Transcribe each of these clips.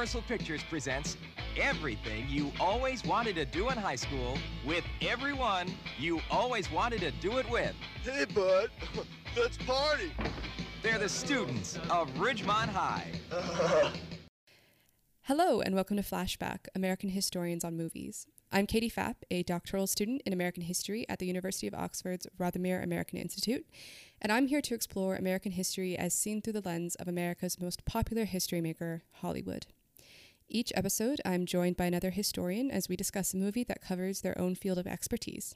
Universal Pictures presents everything you always wanted to do in high school with everyone you always wanted to do it with. Hey, bud, let's party. They're the students of Ridgemont High. Hello, and welcome to Flashback American Historians on Movies. I'm Katie Fapp, a doctoral student in American history at the University of Oxford's Rothermere American Institute, and I'm here to explore American history as seen through the lens of America's most popular history maker, Hollywood. Each episode, I'm joined by another historian as we discuss a movie that covers their own field of expertise.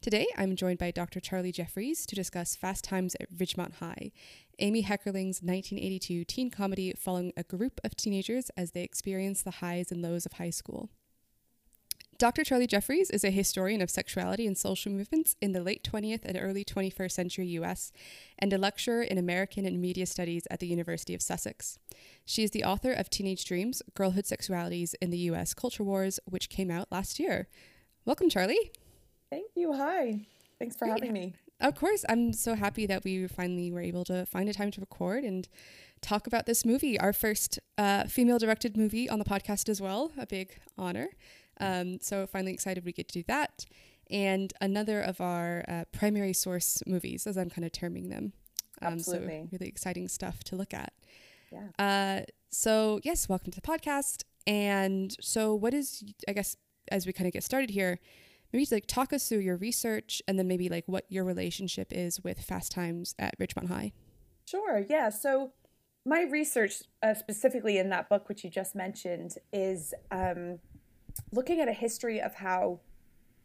Today, I'm joined by Dr. Charlie Jeffries to discuss Fast Times at Ridgemont High, Amy Heckerling's 1982 teen comedy following a group of teenagers as they experience the highs and lows of high school. Dr. Charlie Jeffries is a historian of sexuality and social movements in the late 20th and early 21st century US and a lecturer in American and Media Studies at the University of Sussex. She is the author of Teenage Dreams Girlhood Sexualities in the US Culture Wars, which came out last year. Welcome, Charlie. Thank you. Hi. Thanks for having me. Of course, I'm so happy that we finally were able to find a time to record and talk about this movie, our first uh, female directed movie on the podcast as well. A big honor. Um, so finally excited we get to do that. And another of our uh, primary source movies, as I'm kind of terming them. Um, Absolutely. So really exciting stuff to look at. Yeah. Uh, so yes, welcome to the podcast. And so, what is, I guess, as we kind of get started here, maybe like talk us through your research, and then maybe like what your relationship is with Fast Times at Ridgemont High. Sure. Yeah. So my research, uh, specifically in that book which you just mentioned, is um, looking at a history of how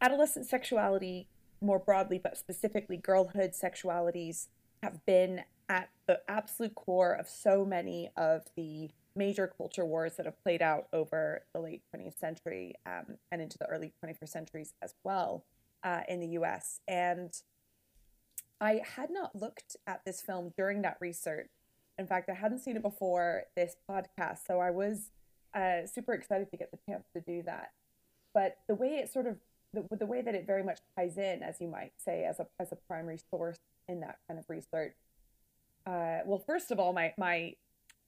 adolescent sexuality more broadly, but specifically girlhood sexualities, have been at the absolute core of so many of the major culture wars that have played out over the late 20th century um, and into the early 21st centuries as well uh, in the US. And I had not looked at this film during that research. In fact, I hadn't seen it before this podcast. So I was uh, super excited to get the chance to do that. But the way it sort of the, the way that it very much ties in, as you might say, as a as a primary source in that kind of research. Uh, well, first of all, my my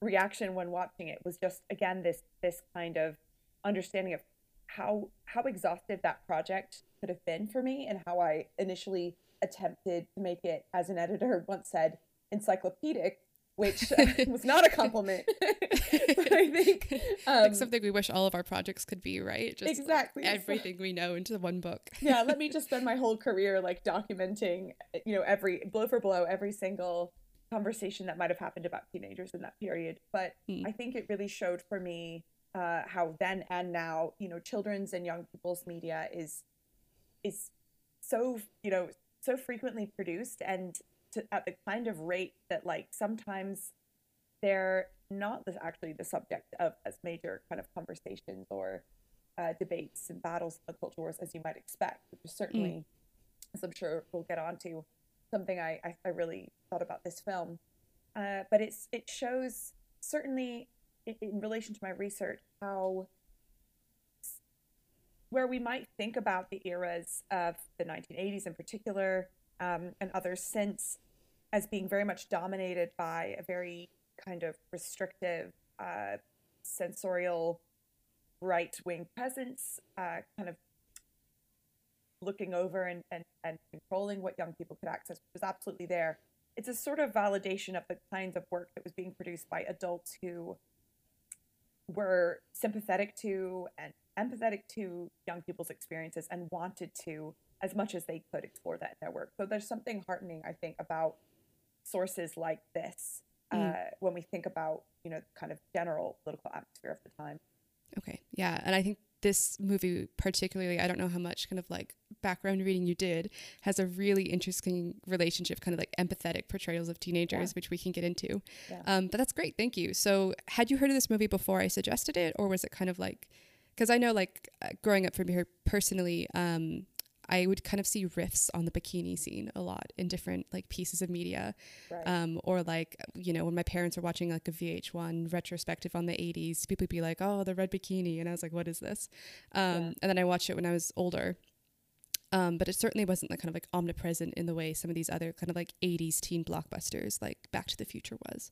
reaction when watching it was just again this this kind of understanding of how how exhaustive that project could have been for me and how I initially attempted to make it, as an editor once said, encyclopedic which was not a compliment. But I think um, like something we wish all of our projects could be, right? Just exactly everything we know into one book. yeah, let me just spend my whole career like documenting, you know, every blow for blow, every single conversation that might have happened about teenagers in that period. But mm. I think it really showed for me uh, how then and now, you know, children's and young people's media is is so you know so frequently produced and to, at the kind of rate that like sometimes they're not actually the subject of as major kind of conversations or uh, debates and battles in the culture wars as you might expect, which is certainly, mm. as I'm sure we'll get on to, something I, I, I really thought about this film. Uh, but it's it shows certainly in, in relation to my research how where we might think about the eras of the 1980s in particular um, and others since as being very much dominated by a very kind of restrictive, uh, censorial, right wing presence, uh, kind of looking over and, and, and controlling what young people could access was absolutely there. It's a sort of validation of the kinds of work that was being produced by adults who were sympathetic to and empathetic to young people's experiences and wanted to, as much as they could, explore that in their work. So there's something heartening, I think, about sources like this mm. uh, when we think about you know kind of general political atmosphere of the time. Okay, yeah, and I think this movie particularly i don't know how much kind of like background reading you did has a really interesting relationship kind of like empathetic portrayals of teenagers yeah. which we can get into yeah. um, but that's great thank you so had you heard of this movie before i suggested it or was it kind of like because i know like uh, growing up from here personally um, I would kind of see riffs on the bikini scene a lot in different like pieces of media, right. um, or like you know when my parents were watching like a VH1 retrospective on the 80s, people would be like, "Oh, the red bikini," and I was like, "What is this?" Um, yeah. And then I watched it when I was older. Um, but it certainly wasn't like kind of like omnipresent in the way some of these other kind of like 80s teen blockbusters like Back to the Future was.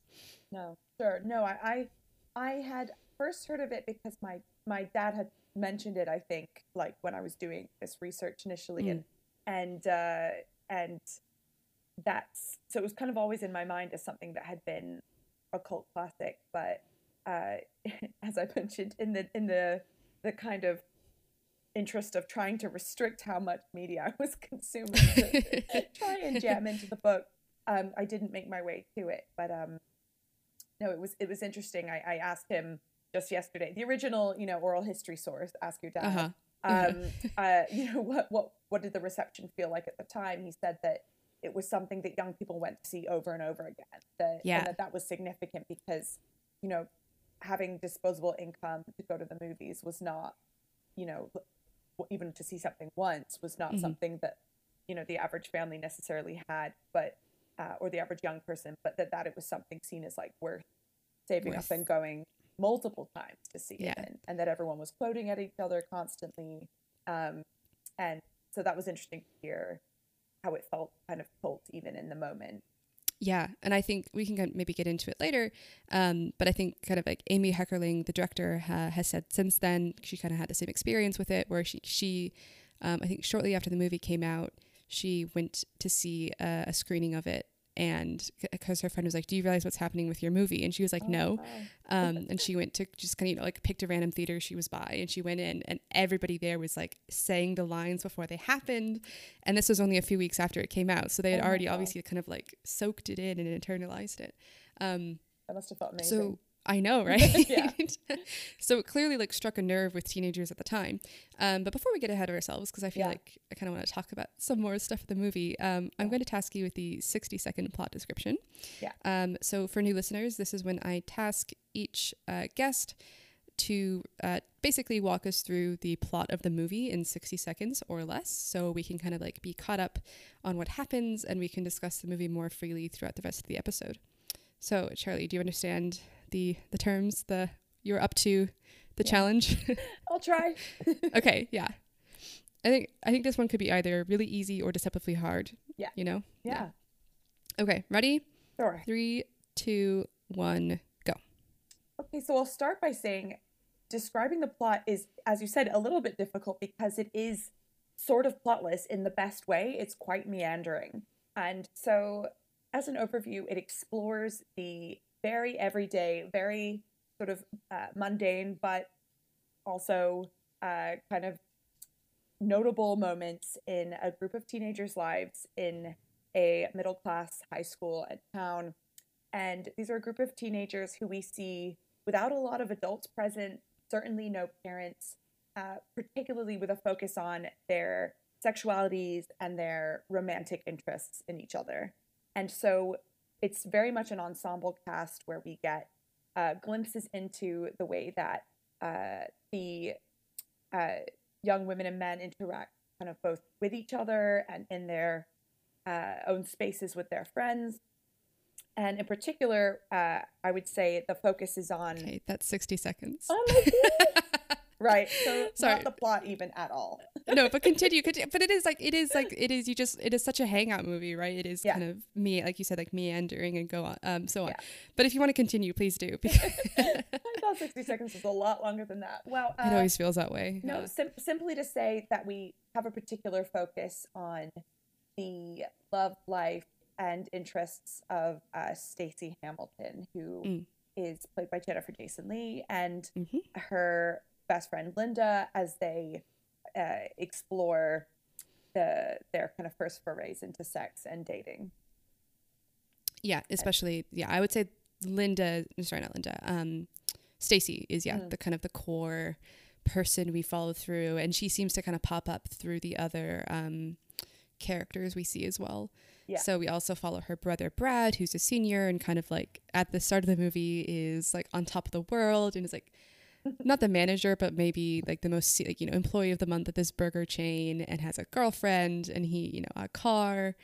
No, sure. No, I, I, I had first heard of it because my my dad had mentioned it. I think like when I was doing this research initially, Mm. and and uh, and that's so it was kind of always in my mind as something that had been a cult classic. But uh, as I mentioned in the in the the kind of interest of trying to restrict how much media I was consuming to try and jam into the book, um, I didn't make my way to it. But um, no, it was it was interesting. I, I asked him just yesterday, the original, you know, oral history source. Ask your dad. Uh-huh. Um, uh, you know, what what what did the reception feel like at the time? He said that it was something that young people went to see over and over again. That Yeah. and that that was significant because, you know, having disposable income to go to the movies was not, you know, even to see something once was not Mhm. something that, you know, the average family necessarily had, but uh, or the average young person, but that that it was something seen as like worth saving Worth- up and going multiple times to see Yeah. it, and, and that everyone was quoting at each other constantly, um, and so that was interesting to hear how it felt kind of cult even in the moment. Yeah, and I think we can maybe get into it later. Um, but I think kind of like Amy Heckerling, the director, ha- has said since then she kind of had the same experience with it, where she she, um, I think shortly after the movie came out, she went to see a, a screening of it, and because her friend was like, "Do you realize what's happening with your movie?" And she was like, Oh, "No." wow. Um, and she went to just kind of you know like picked a random theater she was by, and she went in, and everybody there was like saying the lines before they happened, and this was only a few weeks after it came out, so they had Oh already obviously kind of like soaked it in and internalized it. Um, That must have felt amazing. so I know, right? Yeah. so it clearly like struck a nerve with teenagers at the time. Um, but before we get ahead of ourselves, because I feel Yeah. like I kind of want to talk about some more stuff of the movie, um, I'm going to task you with the 60 second plot description. Yeah. Um, so for new listeners, this is when I task each uh, guest to uh, basically walk us through the plot of the movie in 60 seconds or less so we can kind of like be caught up on what happens and we can discuss the movie more freely throughout the rest of the episode. So, Charlie, do you understand the the terms the you're up to the Yeah. challenge? I'll try. okay, yeah. I think I think this one could be either really easy or deceptively hard. Yeah. You know? Yeah. Okay, ready? Sure. Three, two, one, go. Okay, so I'll start by saying describing the plot is, as you said, a little bit difficult because it is sort of plotless in the best way. It's quite meandering. And so, as an overview, it explores the very everyday, very sort of uh, mundane, but also uh, kind of notable moments in a group of teenagers' lives in a middle class high school and town. And these are a group of teenagers who we see without a lot of adults present, certainly no parents, uh, particularly with a focus on their sexualities and their romantic interests in each other. And so it's very much an ensemble cast where we get uh, glimpses into the way that uh, the uh, young women and men interact kind of both with each other and in their uh, own spaces with their friends. And in particular, uh, I would say the focus is on. Okay, that's 60 seconds. Oh my Right. So Sorry. not the plot even at all. No, but continue, continue. But it is like it is like it is. You just it is such a hangout movie, right? It is Yeah. kind of me, like you said, like meandering and go on, um, so on. Yeah. But if you want to continue, please do. Because I thought 60 seconds was a lot longer than that. Well, uh, it always feels that way. No, Yeah. sim- simply to say that we have a particular focus on the love life and interests of uh, Stacey Hamilton, who is Mm. played by Jennifer Jason Lee, and Mhm. her best friend Linda, as they uh, explore the their kind of first forays into sex and dating. Yeah, especially yeah, I would say Linda. Sorry, not Linda. Um, Stacy is yeah Mm. the kind of the core person we follow through, and she seems to kind of pop up through the other um characters we see as well. Yeah. So we also follow her brother Brad, who's a senior and kind of like at the start of the movie is like on top of the world and is like not the manager, but maybe like the most like you know employee of the month at this burger chain, and has a girlfriend, and he you know a car,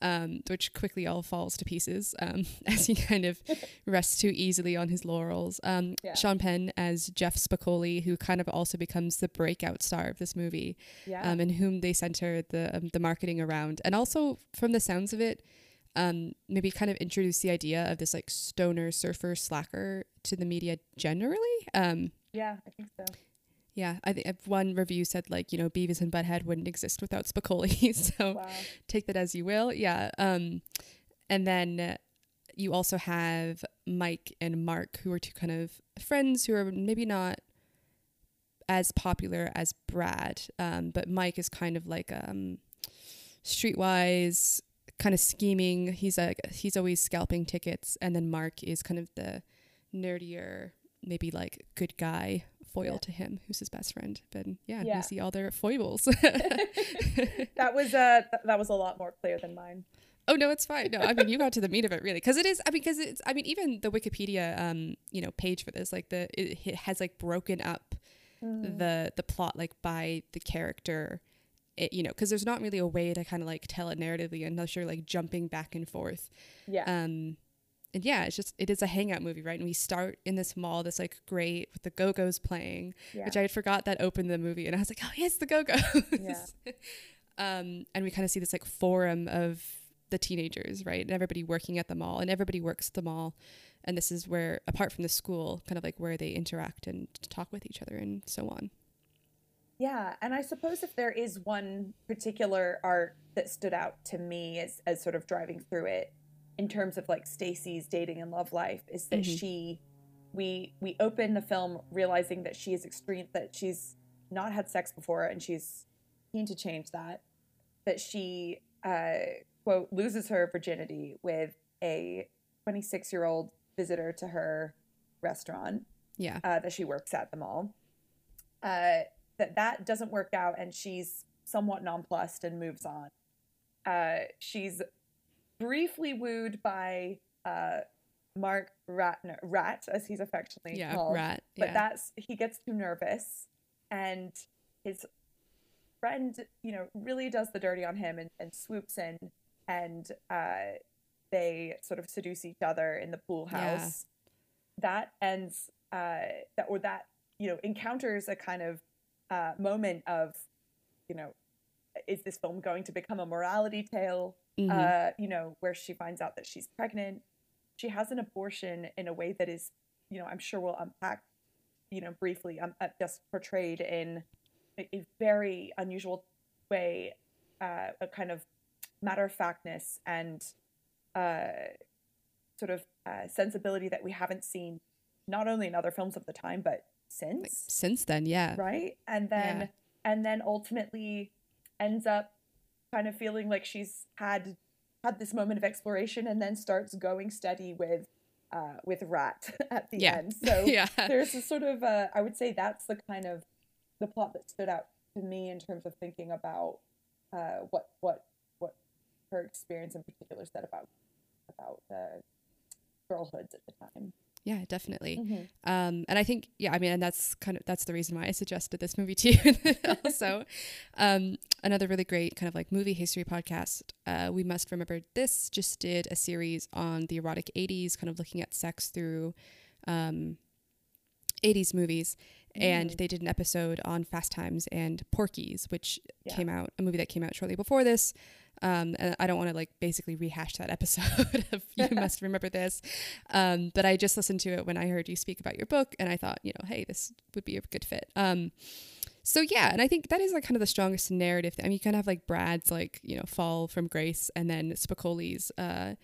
um, which quickly all falls to pieces um, as he kind of rests too easily on his laurels. Um, Yeah. Sean Penn as Jeff Spicoli, who kind of also becomes the breakout star of this movie, Yeah. um, and whom they center the um, the marketing around, and also from the sounds of it. um, maybe kind of introduce the idea of this like stoner surfer slacker to the media generally. Yeah, I think so. Yeah, I think one review said like you know Beavis and Butthead wouldn't exist without Spicoli, so wow. take that as you will. Yeah, um, and then you also have Mike and Mark, who are two kind of friends who are maybe not as popular as Brad, um, but Mike is kind of like um, streetwise, kind of scheming. He's a he's always scalping tickets, and then Mark is kind of the nerdier, maybe like good guy foil yeah. to him, who's his best friend. But yeah, yeah. we see all their foibles. that was uh that was a lot more clear than mine. Oh no, it's fine. No, I mean you got to the meat of it really, because it is. I mean, because it's. I mean, even the Wikipedia, um, you know, page for this, like the it, it has like broken up mm. the the plot like by the character. It, you know, because there's not really a way to kind of like tell it narratively unless you're like jumping back and forth. Yeah. Um, and yeah, it's just it is a hangout movie, right? And we start in this mall that's like great with the Go Go's playing, yeah. which I had forgot that opened the movie, and I was like, oh yes, the Go Go's. Yeah. um, and we kind of see this like forum of the teenagers, right? And everybody working at the mall, and everybody works at the mall. And this is where, apart from the school, kind of like where they interact and talk with each other and so on. Yeah, and I suppose if there is one particular art that stood out to me as, as sort of driving through it, in terms of like Stacy's dating and love life, is that mm-hmm. she, we we open the film realizing that she is extreme, that she's not had sex before, and she's keen to change that. That she uh, quote, loses her virginity with a 26 year old visitor to her restaurant. Yeah. Uh, that she works at the mall. Uh, that that doesn't work out, and she's somewhat nonplussed and moves on. Uh, she's briefly wooed by uh, Mark Ratner, Rat, as he's affectionately yeah, called. Rat. But that's he gets too nervous, and his friend, you know, really does the dirty on him and, and swoops in and uh, they sort of seduce each other in the pool house. Yeah. That ends uh, that or that you know encounters a kind of uh, moment of you know is this film going to become a morality tale? Mm-hmm. Uh, you know where she finds out that she's pregnant. She has an abortion in a way that is you know I'm sure we'll unpack you know briefly um, uh, just portrayed in a, a very unusual way uh, a kind of matter of factness and uh, sort of uh, sensibility that we haven't seen not only in other films of the time but since like, since then yeah right and then yeah. and then ultimately ends up kind of feeling like she's had had this moment of exploration and then starts going steady with uh, with rat at the yeah. end so yeah. there's a sort of uh, i would say that's the kind of the plot that stood out to me in terms of thinking about uh, what what what her experience in particular said about about uh, girlhoods at the time. Yeah, definitely. Mm-hmm. Um, and I think, yeah, I mean, and that's kind of that's the reason why I suggested this movie to you. also, um, another really great kind of like movie history podcast. Uh, we must remember this just did a series on the erotic '80s, kind of looking at sex through um, '80s movies. Mm. And they did an episode on Fast Times and Porky's, which yeah. came out a movie that came out shortly before this. Um, and I don't want to like basically rehash that episode of you must remember this. Um, but I just listened to it when I heard you speak about your book, and I thought, you know, hey, this would be a good fit. Um, so yeah, and I think that is like kind of the strongest narrative. I mean, you kind of have like Brad's like you know fall from grace, and then Spicoli's uh,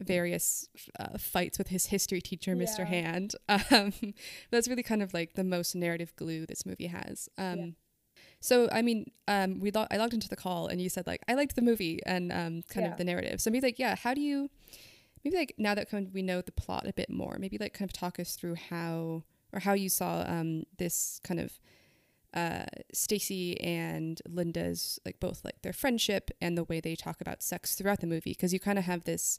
various uh, fights with his history teacher, yeah. Mr. Hand. Um, that's really kind of like the most narrative glue this movie has. Um, yeah. So I mean, um, we lo- I logged into the call and you said like I liked the movie and um, kind yeah. of the narrative. So maybe like yeah, how do you maybe like now that kind of we know the plot a bit more, maybe like kind of talk us through how or how you saw um, this kind of uh, Stacy and Linda's like both like their friendship and the way they talk about sex throughout the movie because you kind of have this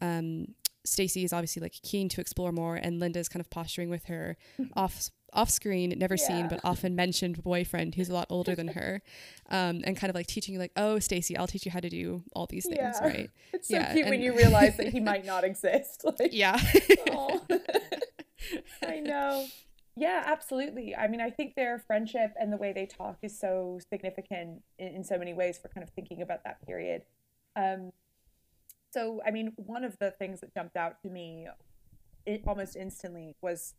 um, Stacy is obviously like keen to explore more and Linda's kind of posturing with her off off screen, never yeah. seen, but often mentioned boyfriend who's a lot older than her, um, and kind of like teaching you like, oh, Stacy, I'll teach you how to do all these things, yeah. right? It's so yeah. cute and when you realize that he might not exist. Like, yeah. I know. Yeah, absolutely. I mean, I think their friendship and the way they talk is so significant in, in so many ways for kind of thinking about that period. Um, so I mean, one of the things that jumped out to me it, almost instantly was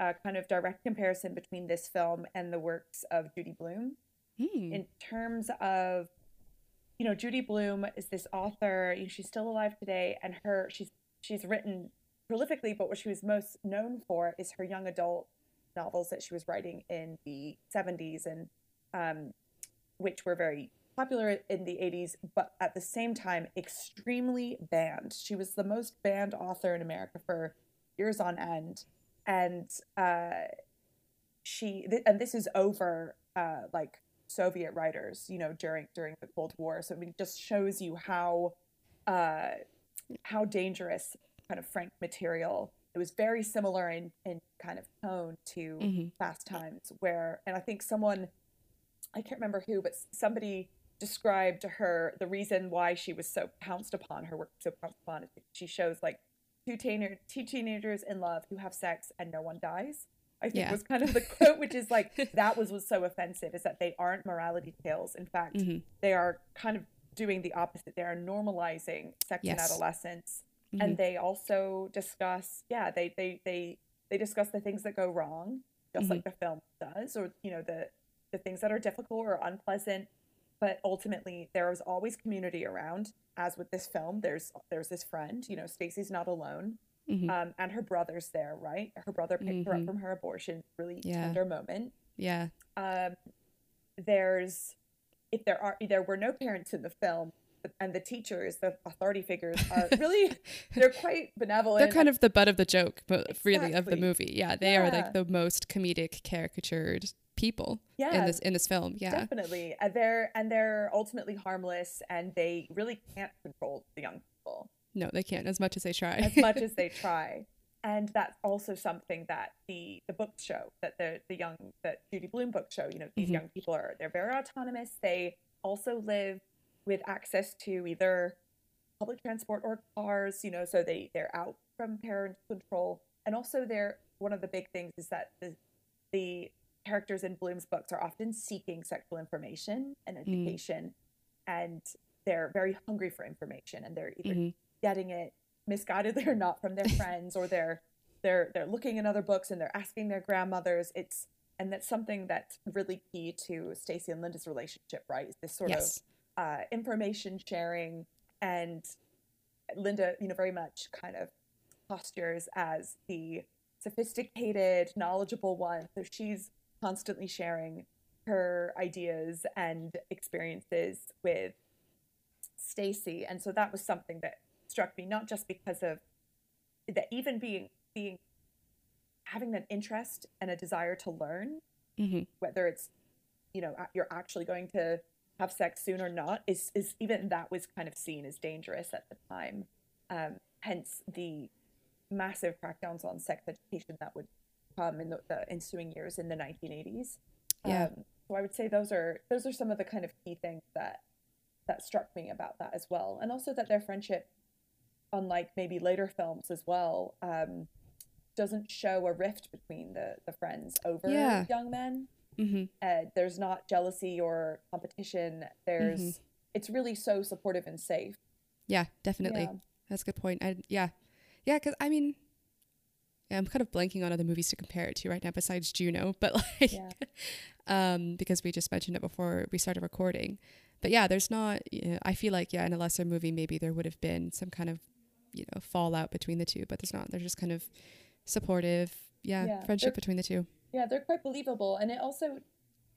a kind of direct comparison between this film and the works of Judy Blume Hmm. in terms of you know Judy Blume is this author you know, she's still alive today and her she's she's written prolifically but what she was most known for is her young adult novels that she was writing in the 70s and um, which were very popular in the 80s but at the same time extremely banned she was the most banned author in america for years on end and uh, she th- and this is over uh, like Soviet writers, you know, during during the Cold War. So I mean, it just shows you how uh, how dangerous kind of Frank material. It was very similar in in kind of tone to Mhm. Fast Times, where and I think someone I can't remember who, but somebody described to her the reason why she was so pounced upon her work so pounced upon is she shows like two teenagers two teenagers in love who have sex and no one dies. I think Yeah. was kind of the quote, which is like that was what's so offensive is that they aren't morality tales. In fact, Mhm. they are kind of doing the opposite. They are normalizing sex in Yes. adolescence, Mhm. and they also discuss, yeah, they they they they discuss the things that go wrong, just Mhm. like the film does, or you know the the things that are difficult or unpleasant. But ultimately, there is always community around. As with this film, there's there's this friend. You know, Stacy's not alone Mhm. um, and her brother's there, right? Her brother picked her up Mhm. from her abortion. Really Yeah. tender moment. yeah. Um, there's if there are there were no parents in the film, and the teachers, the authority figures, are really they're quite benevolent. They're kind of the butt of the joke, but really of the movie. Yeah, they are like the most comedic caricatured people yeah, in this in this film. Yeah. definitely. And they're and they're ultimately harmless, and they really can't control the young people. No, they can't as much as they try. as much as they try. And that's also something that the the books show that the the young that Judy Blume books show. You know, these Mhm. young people are they're very autonomous. They also live with access to either public transport or cars. You know, so they they're out from parent control. And also, they're one of the big things is that the the characters in Blume's books are often seeking sexual information and education, and they're very hungry for information, and they're either Mhm. getting it misguidedly or not from their friends or they're they're they're looking in other books and they're asking their grandmothers it's and that's something that's really key to Stacy and Linda's relationship right is this sort yes. of uh, information sharing and Linda you know very much kind of postures as the sophisticated knowledgeable one so she's constantly sharing her ideas and experiences with Stacy. And so that was something that struck me not just because of that even being being having an interest and a desire to learn hmm whether it's you know you're actually going to have sex soon or not is is even that was kind of seen as dangerous at the time. Um, hence the massive crackdowns on sex education that would come in the, the ensuing years in the 1980s Yeah. um, so i would say those are those are some of the kind of key things that that struck me about that as well and also that their friendship unlike maybe later films as well um, doesn't show a rift between the the friends over Yeah. young men hmm uh, there's not jealousy or competition there's Mhm. it's really so supportive and safe Yeah, definitely. Yeah. That's a good point. I, yeah, yeah, because I mean, I'm kind of blanking on other movies to compare it to right now besides Juno, but like, Yeah. um, because we just mentioned it before we started recording. But yeah, there's not. You know, I feel like yeah, in a lesser movie, maybe there would have been some kind of, you know, fallout between the two, but there's not. They're just kind of supportive. Yeah, Yeah, friendship between the two. yeah they're quite believable and it also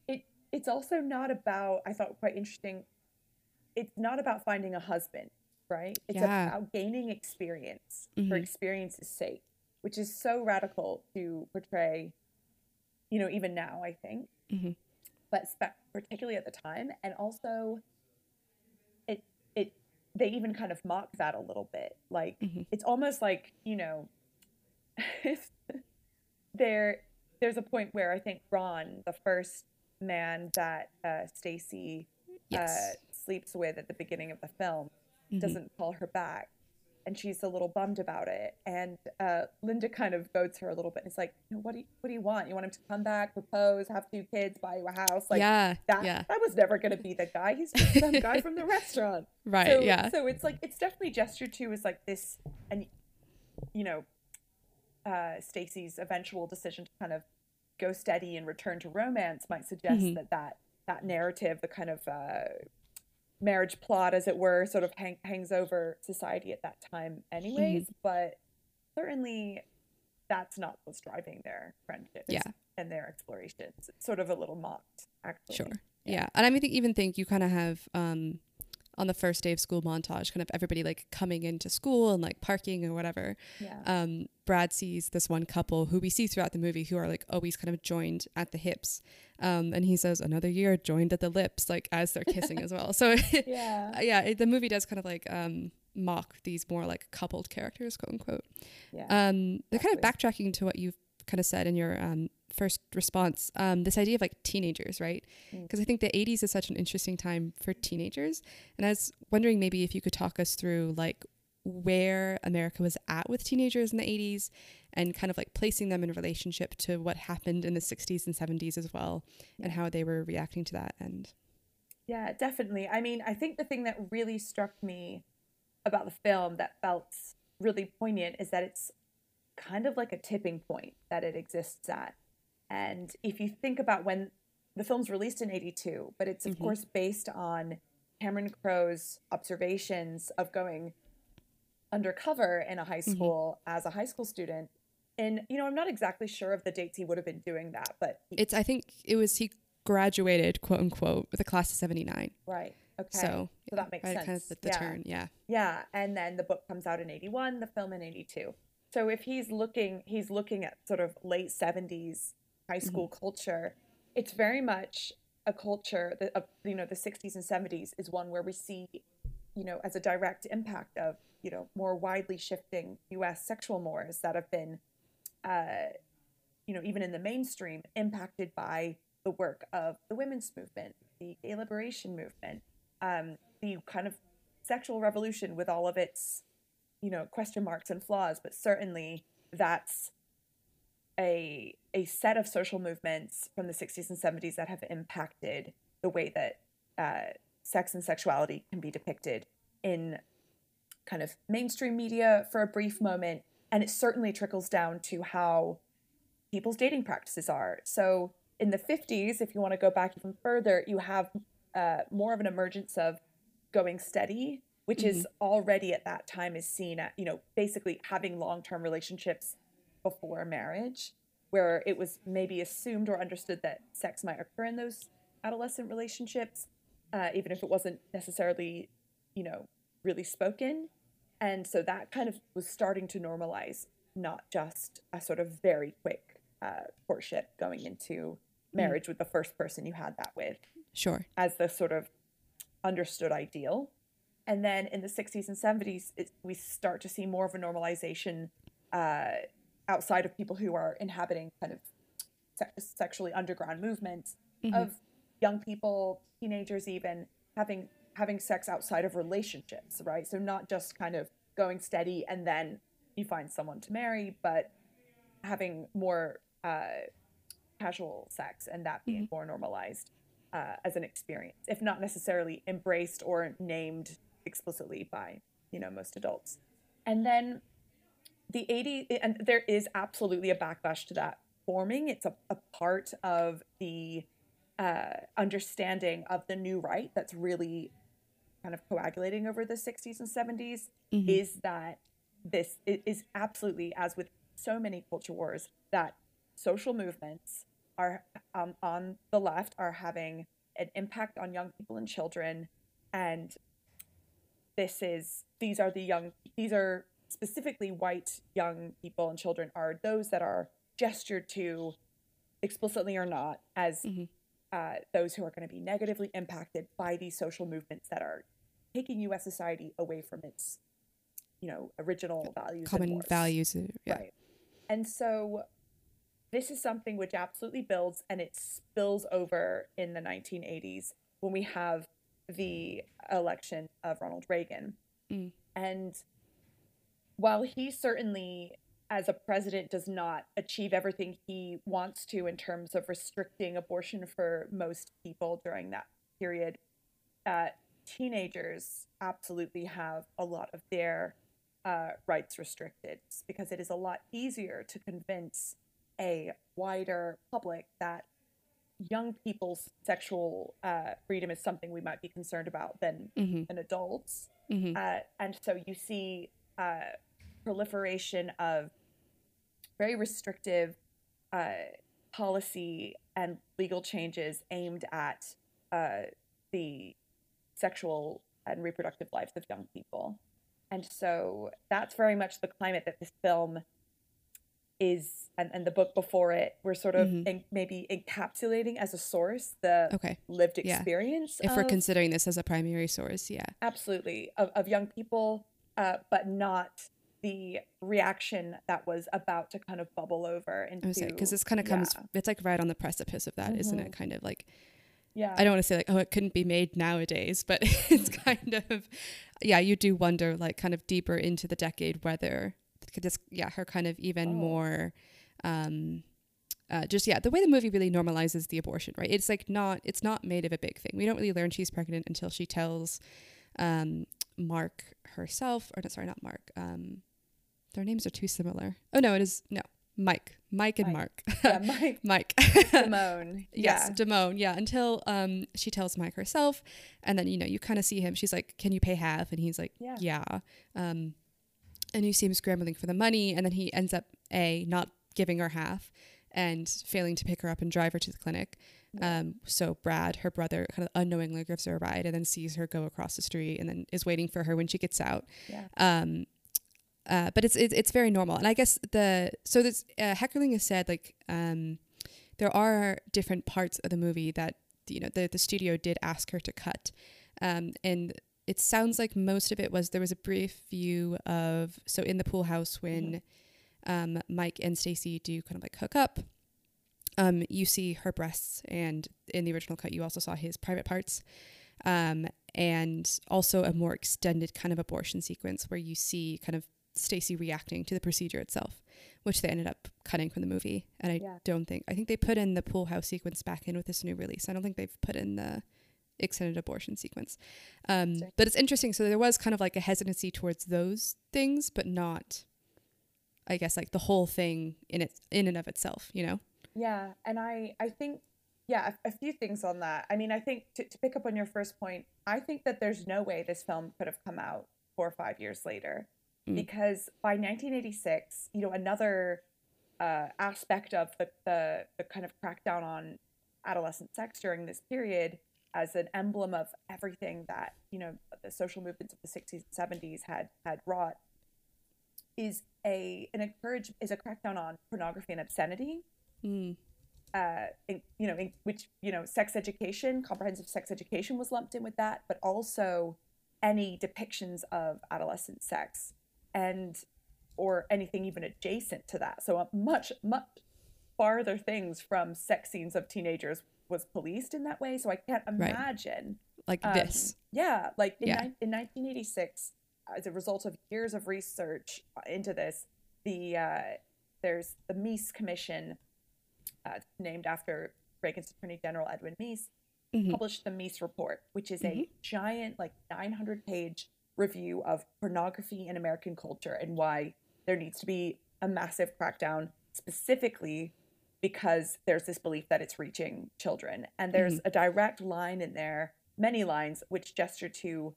it it's also not about i thought quite interesting it's not about finding a husband right it's Yeah. about gaining experience for Mhm. experience's sake which is so radical to portray you know even now i think Mhm. but spe- particularly at the time and also it it they even kind of mock that a little bit like Mhm. it's almost like you know there there's a point where i think ron the first man that uh, stacy uh, sleeps with at the beginning of the film Mhm. doesn't call her back and she's a little bummed about it. And uh, Linda kind of goads her a little bit. It's like, you know, what do you, what do you want? You want him to come back, propose, have two kids, buy you a house? Like, yeah, that, yeah. that was never going to be the guy. He's just some guy from the restaurant. Right. So, yeah. So it's like, it's definitely gestured to as like this, and, you know, uh, Stacy's eventual decision to kind of go steady and return to romance might suggest Mhm. that that that narrative, the kind of uh, marriage plot, as it were, sort of hang, hangs over society at that time, anyways. Mm-hmm. But certainly, that's not what's driving their friendships Yeah. and their explorations. It's sort of a little mocked, actually. Sure. Yeah. And I mean, even think you kind of have um, on the first day of school montage, kind of everybody like coming into school and like parking or whatever. Yeah. Um, Brad sees this one couple who we see throughout the movie who are like always kind of joined at the hips. Um, and he says, another year joined at the lips, like as they're kissing as well. So, yeah. yeah, it, the movie does kind of like um, mock these more like coupled characters, quote unquote. Yeah. Um, they're kind of backtracking to what you've kind of said in your um, first response. Um, this idea of like teenagers, right? Mm. Because I think the 80s is such an interesting time for teenagers. And I was wondering maybe if you could talk us through like where America was at with teenagers in the 80s and kind of like placing them in relationship to what happened in the 60s and 70s as well and how they were reacting to that. And Yeah, definitely. I mean, I think the thing that really struck me about the film that felt really poignant is that it's kind of like a tipping point that it exists at. And if you think about when the film's released in 82, but it's of Mhm. course based on Cameron Crowe's observations of going undercover in a high Mhm. school as a high school student. And, you know, I'm not exactly sure of the dates he would have been doing that, but he, it's, I think it was, he graduated, quote unquote, with a class of 79. right. Okay. So, so that makes right, sense. kind of the, the yeah. turn. Yeah. Yeah, and then the book comes out in 81, the film in 82. So if he's looking he's looking at sort of late 70s high school culture, it's very much a culture that of you know the 60s and 70s is one where we see you know as a direct impact of you know more widely shifting US sexual mores that have been uh you know even in the mainstream impacted by the work of the women's movement, the gay liberation movement, um, the kind of sexual revolution with all of its you know question marks and flaws but certainly that's a a set of social movements from the 60s and 70s that have impacted the way that uh, sex and sexuality can be depicted in kind of mainstream media for a brief moment. And it certainly trickles down to how people's dating practices are. So in the 50s if you want to go back even further you have uh, more of an emergence of going steady which is already at that time is seen at you know basically having long-term relationships before marriage where it was maybe assumed or understood that sex might occur in those adolescent relationships uh, even if it wasn't necessarily you know really spoken and so that kind of was starting to normalize not just a sort of very quick uh, courtship going into marriage with the first person you had that with Sure. as the sort of understood ideal. And then in the 60s and 70s, it, we start to see more of a normalization uh, outside of people who are inhabiting kind of se- sexually underground movements of young people, teenagers even having having sex outside of relationships, right? So not just kind of going steady and then you find someone to marry, but having more uh, casual sex and that being more normalized uh, as an experience, if not necessarily embraced or named explicitly by you know most adults. And then the 80 and there is absolutely a backlash to that forming. It's a, a part of the uh, understanding of the new right that's really kind of coagulating over the 60s and 70s is that this is absolutely as with so many culture wars that social movements are um, on the left are having an impact on young people and children and this is these are the young these are specifically white young people and children are those that are gestured to explicitly or not as uh, those who are going to be negatively impacted by these social movements that are taking U.S. society away from its, you know, original values. Common values. uh, Yeah. Right. And so this is something which absolutely builds and it spills over in the 1980s when we have the election of Ronald Reagan. Mm. And while he certainly as a president does not achieve everything he wants to in terms of restricting abortion for most people during that period uh, teenagers absolutely have a lot of their uh, rights restricted because it is a lot easier to convince a wider public that young people's sexual uh, freedom is something we might be concerned about than Mhm. than adults. Mhm. Uh, and so you see uh, proliferation of very restrictive uh, policy and legal changes aimed at uh, the sexual and reproductive lives of young people. And so that's very much the climate that this film is, and, and the book before it, we're sort of Mhm. en- maybe encapsulating as a source the Okay. lived Yeah. experience. If we're considering this as a primary source, yeah. absolutely of, of young people uh, but not the reaction that was about to kind of bubble over into I was saying because this kind of comes, yeah, it's like right on the precipice of that, not it? Kind of like yeah I don't want to say like, oh, it couldn't be made nowadays, but it's kind of, yeah, you do wonder like kind of deeper into the decade whether this, yeah, her kind of even Oh. more, um, uh, just yeah, the way the movie really normalizes the abortion, right? It's like not, it's not made of a big thing. We don't really learn she's pregnant until she tells, um, Mark herself, or no, sorry, not Mark. Um, their names are too similar. Oh no, it is no Mike, Mike and Mike. Mark, yeah mike Mike. Damone Yes, yeah Damone. Yeah, until um she tells Mike herself, and then you know you kind of see him. She's like, "Can you pay half?" And he's like, Yeah. "Yeah." Um, and you see him scrambling for the money, and then he ends up a not giving her half, and failing to pick her up and drive her to the clinic. Um, so Brad, her brother, kind of unknowingly gives her a ride, and then sees her go across the street, and then is waiting for her when she gets out. yeah Um, uh, but it's, it's it's very normal, and I guess the so this uh, Heckerling has said like um, there are different parts of the movie that you know the the studio did ask her to cut, um, and it sounds like most of it was there was a brief view of so in the pool house when um, Mike and Stacy do kind of like hook up. Um, you see her breasts, and in the original cut, you also saw his private parts. Um, and also a more extended kind of abortion sequence where you see kind of Stacy reacting to the procedure itself, which they ended up cutting from the movie. And I Yeah. don't think I think they put in the pool house sequence back in with this new release. I don't think they've put in the extended abortion sequence. Um, but it's interesting. So there was kind of like a hesitancy towards those things, but not, I guess, like the whole thing in it in and of itself. You know? Yeah, and I I think yeah, a, a few things on that. I mean, I think to, to pick up on your first point, I think that there's no way this film could have come out four or five years later, Mm. because by 1986, you know, another uh, aspect of the, the the kind of crackdown on adolescent sex during this period as an emblem of everything that you know the social movements of the 60s and 70s had had wrought is a an encourage is a crackdown on pornography and obscenity Mm. uh, in, you know, in, which you know, sex education, comprehensive sex education was lumped in with that, but also any depictions of adolescent sex and or anything even adjacent to that. So uh, much, much farther things from sex scenes of teenagers was policed in that way. So I can't Right. imagine Like um, this. Yeah, like in, Yeah. ni- in 1986, as a result of years of research into this, the uh, there's the Meese Commission, uh, named after Reagan's Attorney General Edwin Meese, Mhm. published the Meese Report, which is Mm-hmm. a giant, like 900 page review of pornography in American culture and why there needs to be a massive crackdown specifically because there's this belief that it's reaching children. And there's Mm-hmm. a direct line in there, many lines, which gesture to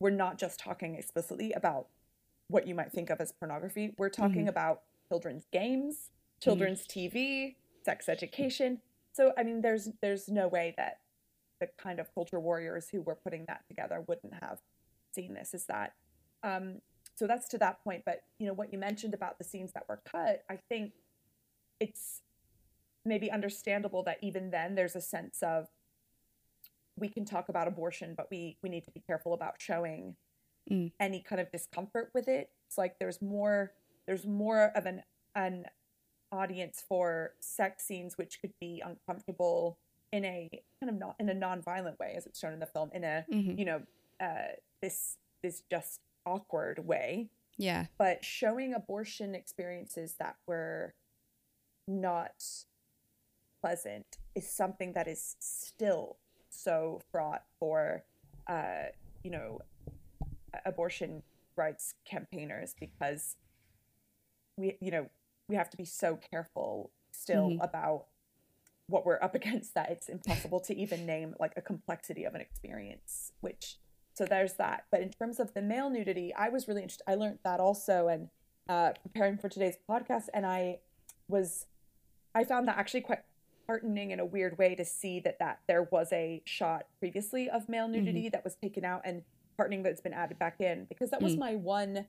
we're not just talking explicitly about what you might think of as pornography. We're talking Mm-hmm. about children's games, children's TV, sex education. So I mean there's there's no way that the kind of culture warriors who were putting that together wouldn't have this is that um so that's to that point but you know what you mentioned about the scenes that were cut i think it's maybe understandable that even then there's a sense of we can talk about abortion but we we need to be careful about showing Mm. any kind of discomfort with it it's like there's more there's more of an an audience for sex scenes which could be uncomfortable in a kind of not in a non-violent way as it's shown in the film in a Mhm. you know uh this this just awkward way Yeah. but showing abortion experiences that were not pleasant is something that is still so fraught for uh you know abortion rights campaigners because we you know we have to be so careful still Mhm. about what we're up against that it's impossible to even name like a complexity of an experience which so there's that but in terms of the male nudity i was really interested i learned that also and uh preparing for today's podcast and i was i found that actually quite heartening in a weird way to see that that there was a shot previously of male nudity that was taken out and heartening that it's been added back in because that was Mm. my one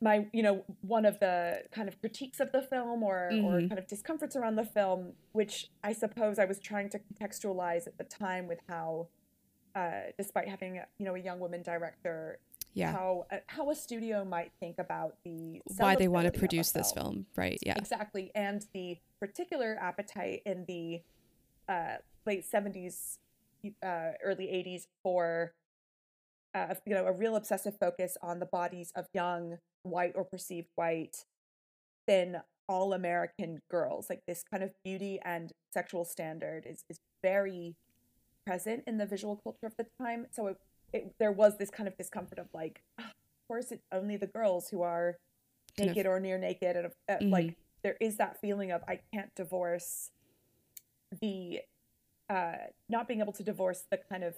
my you know one of the kind of critiques of the film or or Mhm. kind of discomforts around the film which i suppose i was trying to contextualize at the time with how uh, despite having you know a young woman director Yeah. how uh, how a studio might think about the Why they want to produce this film, right? Yeah. Exactly. And the particular appetite in the uh, late 70s, uh, early 80s for, uh, you know, a real obsessive focus on the bodies of young, white or perceived white, thin, all American girls. Like this kind of beauty and sexual standard is, is very present in the visual culture of the time. So it, it, there was this kind of discomfort of like, "Ah, of course, it's only the girls who are Kind of- naked or near naked and uh, Mhm. like there is that feeling of i can't divorce the uh not being able to divorce the kind of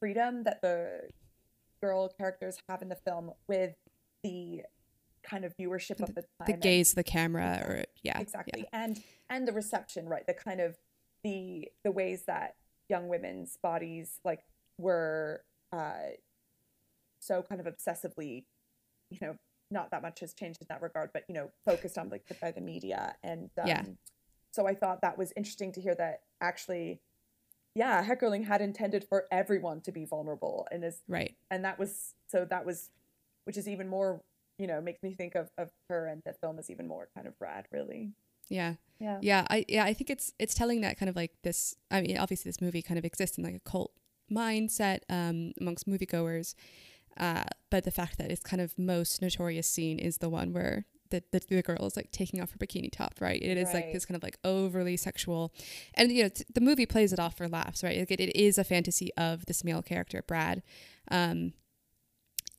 freedom that the girl characters have in the film with the kind of viewership of the time The gaze of the camera, or yeah, exactly and and the reception right the kind of the the ways that young women's bodies like were uh so kind of obsessively you know not that much has changed in that regard but you know focused on like by the media and um, Yeah. so i thought that was interesting to hear that actually yeah heckerling had intended for everyone to be vulnerable and is Right. and that was so that was which is even more you know makes me think of, of her and the film is even more kind of rad really Yeah. yeah Yeah, I yeah, I think it's it's telling that kind of like this. I mean, obviously, this movie kind of exists in like a cult mindset um, amongst moviegoers, uh, but the fact that its kind of most notorious scene is the one where the, the the girl is like taking off her bikini top, right? It is like this kind of like overly sexual, and you know t- the movie plays it off for laughs, right? Like it, it is a fantasy of this male character, Brad. Um,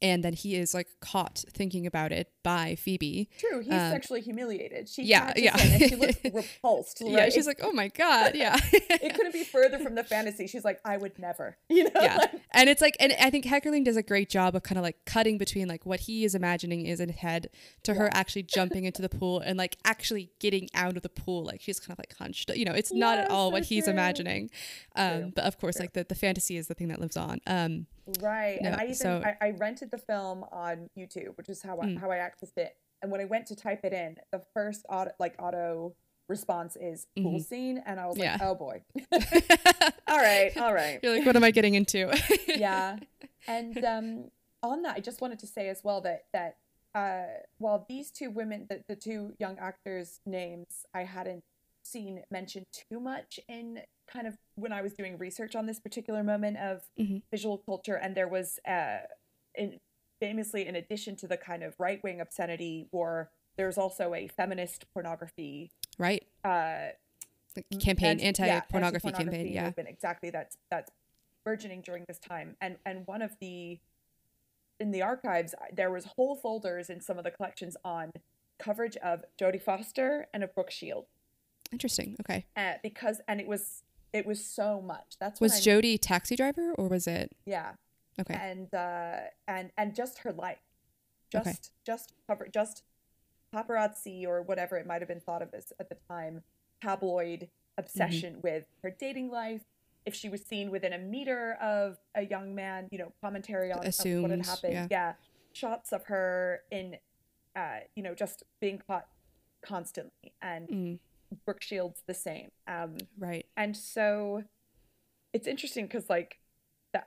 and then he is like caught thinking about it by Phoebe. True, he's Um, sexually humiliated. She yeah, yeah. and she looks repulsed. Right? Yeah, she's like, oh my god, yeah. it couldn't be further from the fantasy. She's like, I would never. You know? yeah Like, and it's like and i think heckerling does a great job of kind of like cutting between like what he is imagining is in his head to her actually jumping into the pool and like actually getting out of the pool like she's kind of like hunched you know it's not at all so what he's imagining um True, but of course true. like the, the fantasy is the thing that lives on um right. and I even so- I, I rented the film on YouTube, which is how I, Mm. how I accessed it. And when I went to type it in, the first auto like auto response is pool Mhm. scene, and I was Yeah. like, oh boy. all right, all right. you're like what am i getting into yeah and um on that i just wanted to say as well that that uh while these two women the, the two young actors names i hadn't seen mentioned too much in kind of when i was doing research on this particular moment of Mhm. visual culture and there was uh in famously in addition to the kind of right-wing obscenity war there's also a feminist pornography right. uh campaign anti- yeah, anti-pornography campaign yeah. movement, exactly that's that's burgeoning during this time. And and one of the in the archives there was whole folders in some of the collections on coverage of Jodie Foster and of Brooke Shield interesting. Okay. Uh, because and it was it was so much. That's what was Jodie taxi driver or was it? Yeah. Okay. And uh and and just her life. Just Okay. just cover just paparazzi or whatever it might have been thought of as at the time tabloid obsession with her dating life. If she was seen within a meter of a young man you know commentary on, of what had Assumed, happened. yeah. shots of her in uh you know just being caught constantly. And Mm, brooke shields the same um right and so it's interesting because like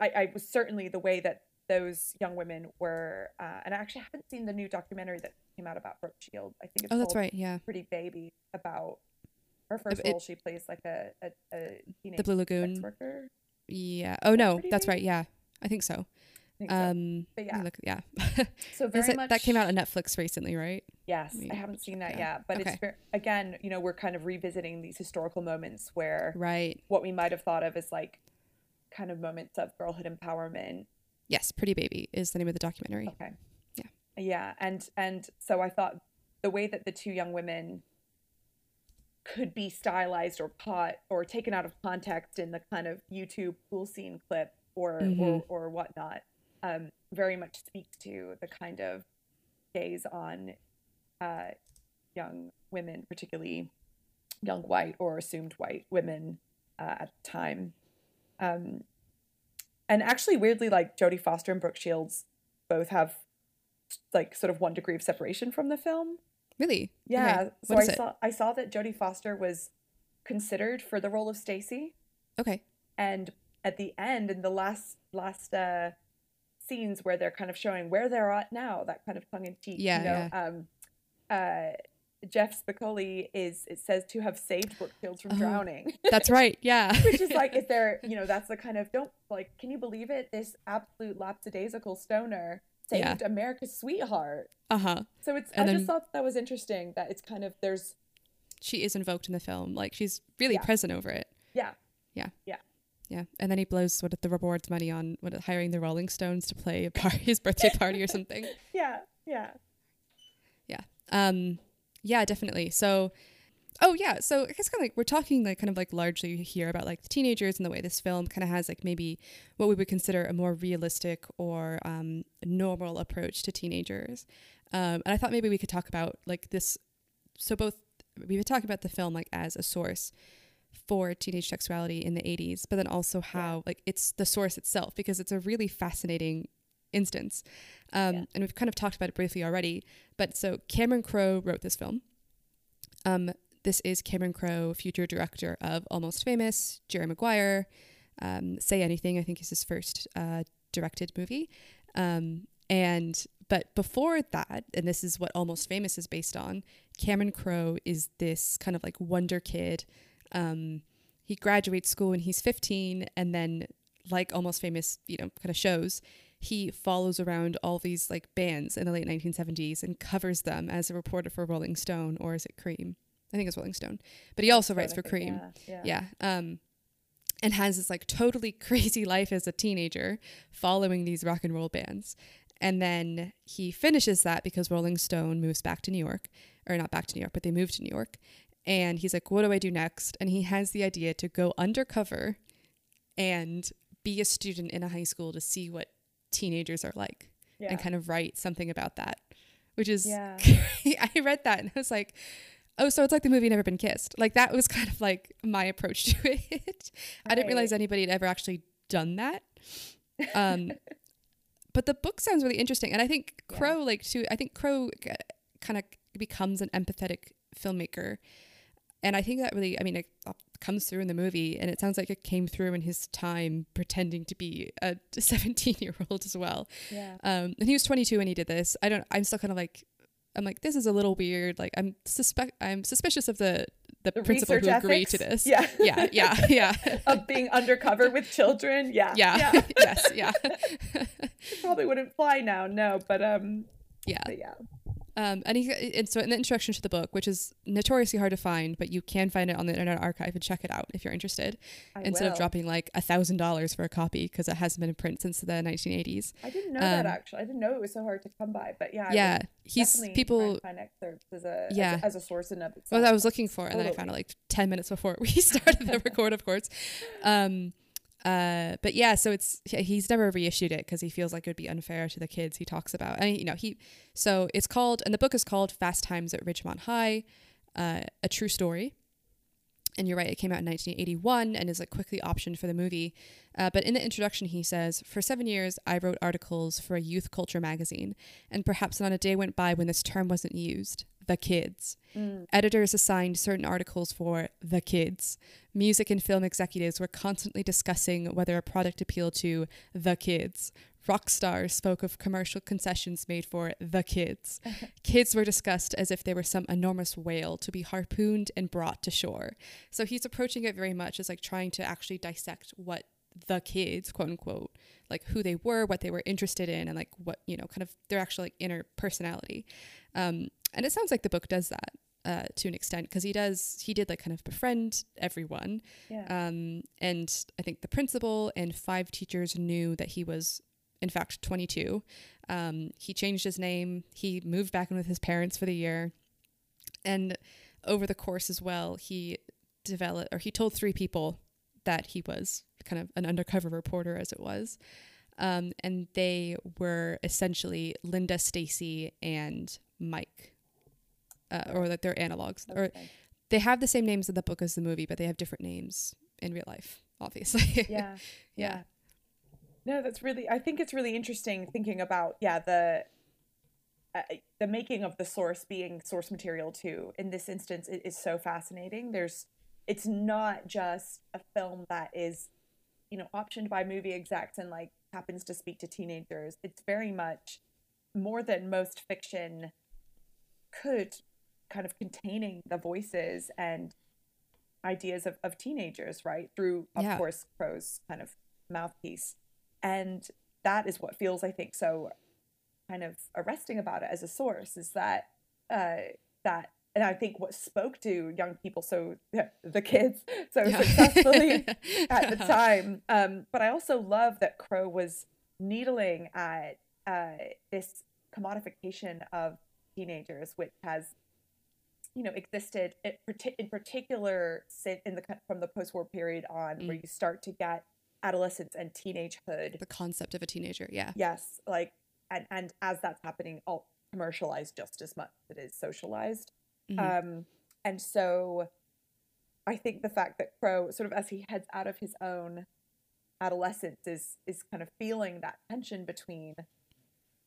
I, I was certainly the way that those young women were uh, and i actually haven't seen the new documentary that came out about brooke Shields. i think it's oh that's right yeah pretty baby about her first it- role she plays like a, a, a teenage the blue lagoon worker Yeah. Oh no, that's Baby? right. Yeah, I think so. Think so. Um, But yeah. look- yeah. So very it- much that came out on Netflix recently, right? Yes, mean, I haven't seen that yeah. yet, but Okay. it's ver- again, you know, we're kind of revisiting these historical moments where Right. what we might have thought of as like kind of moments of girlhood empowerment. Yes, Pretty Baby is the name of the documentary. Okay. Yeah. Yeah, and and so I thought the way that the two young women could be stylized or caught or taken out of context in the kind of YouTube pool scene clip or Mhm. or, or whatnot um, very much speaks to the kind of gaze on uh, young women, particularly young white or assumed white women uh, at the time. Um, and actually, weirdly, like Jodie Foster and Brooke Shields both have like sort of one degree of separation from the film. Really? Yeah. Okay. So I it? saw I saw that Jodie Foster was considered for the role of Stacy, Okay. and at the end, in the last last uh, scenes where they're kind of showing where they're at now, that kind of tongue in cheek, Yeah, you know, um, uh, Jeff Spicoli is it says to have saved Brooke Shields from Oh. drowning. That's right. Yeah. Which is like, is there, you know, that's the kind of don't like, can you believe it? This absolute lapsadaisical stoner Yeah. saved America's sweetheart. uh huh. So it's, And I then- just thought that was interesting that it's kind of, there's, She is invoked in the film. Like she's really Yeah. present over it. yeah, Yeah. Yeah. Yeah. And then he blows what the rewards money on what hiring the Rolling Stones to play a par- his birthday party or something. yeah, yeah. Yeah. Um yeah, definitely. So oh yeah, so I guess kind of like we're talking like kind of like largely here about like the teenagers and the way this film kind of has like maybe what we would consider a more realistic or um normal approach to teenagers. Um and I thought maybe we could talk about like this so both we would talk about the film like as a source for teenage sexuality in the 80s but then also how like it's the source itself because it's a really fascinating instance. Um, Yeah. and we've kind of talked about it briefly already but so cameron crowe wrote this film. Um, this is cameron crowe future director of almost famous jerry maguire um, say anything i think is his first uh, directed movie. Um, and but before that and this is what almost famous is based on cameron crowe is this kind of like wonder kid um, he graduates school when he's 15 and then like almost famous you know kind of shows he follows around all these like bands in the late 1970s and covers them as a reporter for rolling stone or is it cream? I think it's rolling stone. But he also writes for But I think- cream. Yeah, yeah. yeah um and has this like totally crazy life as a teenager following these rock and roll bands. And then he finishes that because rolling stone moves back to new york or not back to new york but they move to new york and he's like what do i do next? And he has the idea to go undercover and be a student in a high school to see what teenagers are like yeah. and kind of write something about that which is Yeah. i read that and i was like oh so it's like the movie never been kissed. Like that was kind of like my approach to it. I didn't realize anybody had ever actually done that. Um but the book sounds really interesting. And i think Yeah. Crowe like too i think Crowe kind of becomes an empathetic filmmaker and i think that really i mean it comes through in the movie and it sounds like it came through in his time pretending to be a 17 year old as well yeah. um, and he was 22 when he did this. I don't. I'm still kind of like, I'm like, this is a little weird. Like, I'm suspect. I'm suspicious of the the, The principal who research agreed to this. Yeah. yeah, yeah, yeah, of being undercover with children. Yeah. yeah, Yeah. yes, yeah, Probably wouldn't fly now, no, but um yeah. but yeah. Um, and he and so in the introduction to the book, which is notoriously hard to find, but you can find it on the Internet Archive and check it out if you're interested. I instead of dropping like a thousand dollars for a copy because it hasn't been in print since the 1980s. I didn't know that um, actually. I didn't know it was so hard to come by. But yeah, yeah, he's people. find excerpts as a Yeah. a, as a source in of itself. Well, I was looking for, and then I found it like ten minutes before we started the record, of course. Um, uh, but yeah, so it's he's never reissued it because he feels like it would be unfair to the kids he talks about. And you know, he so it's called, and the book is called Fast Times at Ridgemont High, uh, a true story. And you're right, it came out in 1981 and is like quickly optioned for the movie. Uh, but in the introduction, he says, For seven years, I wrote articles for a youth culture magazine, and perhaps not a day went by when this term wasn't used the kids. Editors assigned certain articles for the kids. Music and film executives were constantly discussing whether a product appealed to the kids. Rock stars spoke of commercial concessions made for the kids. kids were discussed as if they were some enormous whale to be harpooned and brought to shore. So he's approaching it very much as like trying to actually dissect what the kids, quote unquote, like who they were, what they were interested in, and like what you know, kind of their actual like inner personality. Um, and it sounds like the book does that uh, to an extent because he does he did like kind of befriend everyone. Yeah. Um, and I think the principal and five teachers knew that he was in fact 22. Um, he changed his name. He moved back in with his parents for the year, and over the course as well, he developed or he told three people that he was kind of an undercover reporter as it was. Um, and they were essentially Linda, Stacy, and Mike, uh, or that they're analogs, or they have the same names in the book as the movie, but they have different names in real life, obviously. yeah. Yeah. no that's really i think it's really interesting thinking about yeah the uh, the making of the source being source material too in this instance it is so fascinating. There's it's not just a film that is you know optioned by movie execs and like happens to speak to teenagers. It's very much more than most fiction could kind of containing the voices and ideas of, of teenagers right through of Yeah. course Crowe's kind of mouthpiece and that is what feels i think so kind of arresting about it as a source is that uh that and i think what spoke to young people so the kids so Yeah. successfully at the time um but i also love that Crowe was needling at uh this commodification of teenagers which has you know existed in, particular in the from the post-war period on where Mm. you start to get adolescence and teenagehood the concept of a teenager. Yeah. yes like and and as that's happening all commercialized just as much as it is socialized Mhm. um and so i think the fact that Crowe sort of as he heads out of his own adolescence is is kind of feeling that tension between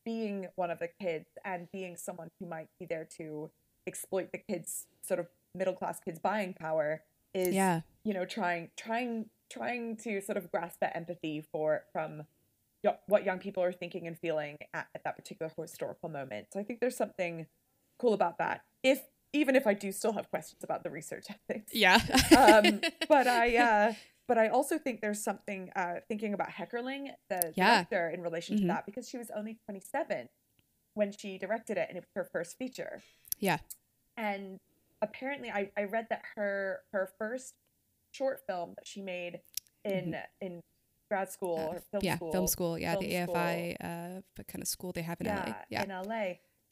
being one of the kids and being someone who might be there to exploit the kids sort of middle class kids buying power is yeah. you know trying trying trying to sort of grasp that empathy for from what young people are thinking and feeling at, at that particular historical moment so i think there's something cool about that if even if i do still have questions about the research ethics Yeah. um, but i uh but i also think there's something uh thinking about heckerling the Yeah. director in relation Mhm. to that because she was only 27 when she directed it and it was her first feature Yeah. And apparently I, I read that her her first short film that she made in in grad school Uh, or film yeah. school Film school. Yeah. the film AFI, uh, the kind of school they have in yeah, LA. Yeah. in LA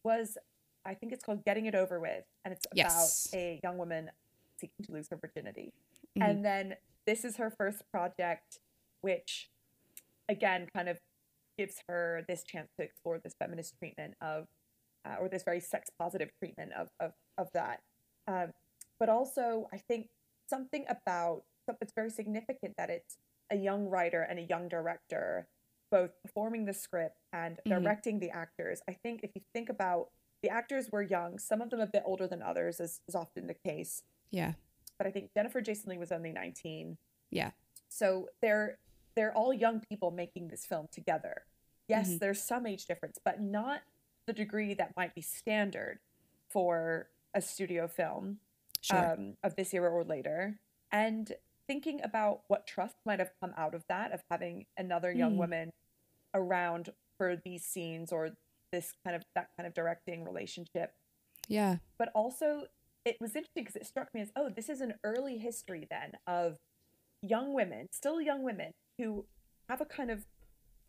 was I think it's called Getting It Over With and it's Yes. about a young woman seeking to lose her virginity. Mhm. And then this is her first project which again kind of gives her this chance to explore this feminist treatment of uh, or this very sex positive treatment of of, of that. Um, but also I think something about it's very significant that it's a young writer and a young director both performing the script and Mhm. directing the actors. I think if you think about the actors were young, some of them a bit older than others, as is often the case. Yeah. But I think Jennifer Jason Leigh was only 19. Yeah. So they're they're all young people making this film together. Yes, Mhm. there's some age difference, but not the degree that might be standard for a studio film Sure. um, of this era or later, and thinking about what trust might have come out of that, of having another young Mm. woman around for these scenes or this kind of that kind of directing relationship. yeah. But also, it was interesting because it struck me as, oh, this is an early history then of young women, still young women, who have a kind of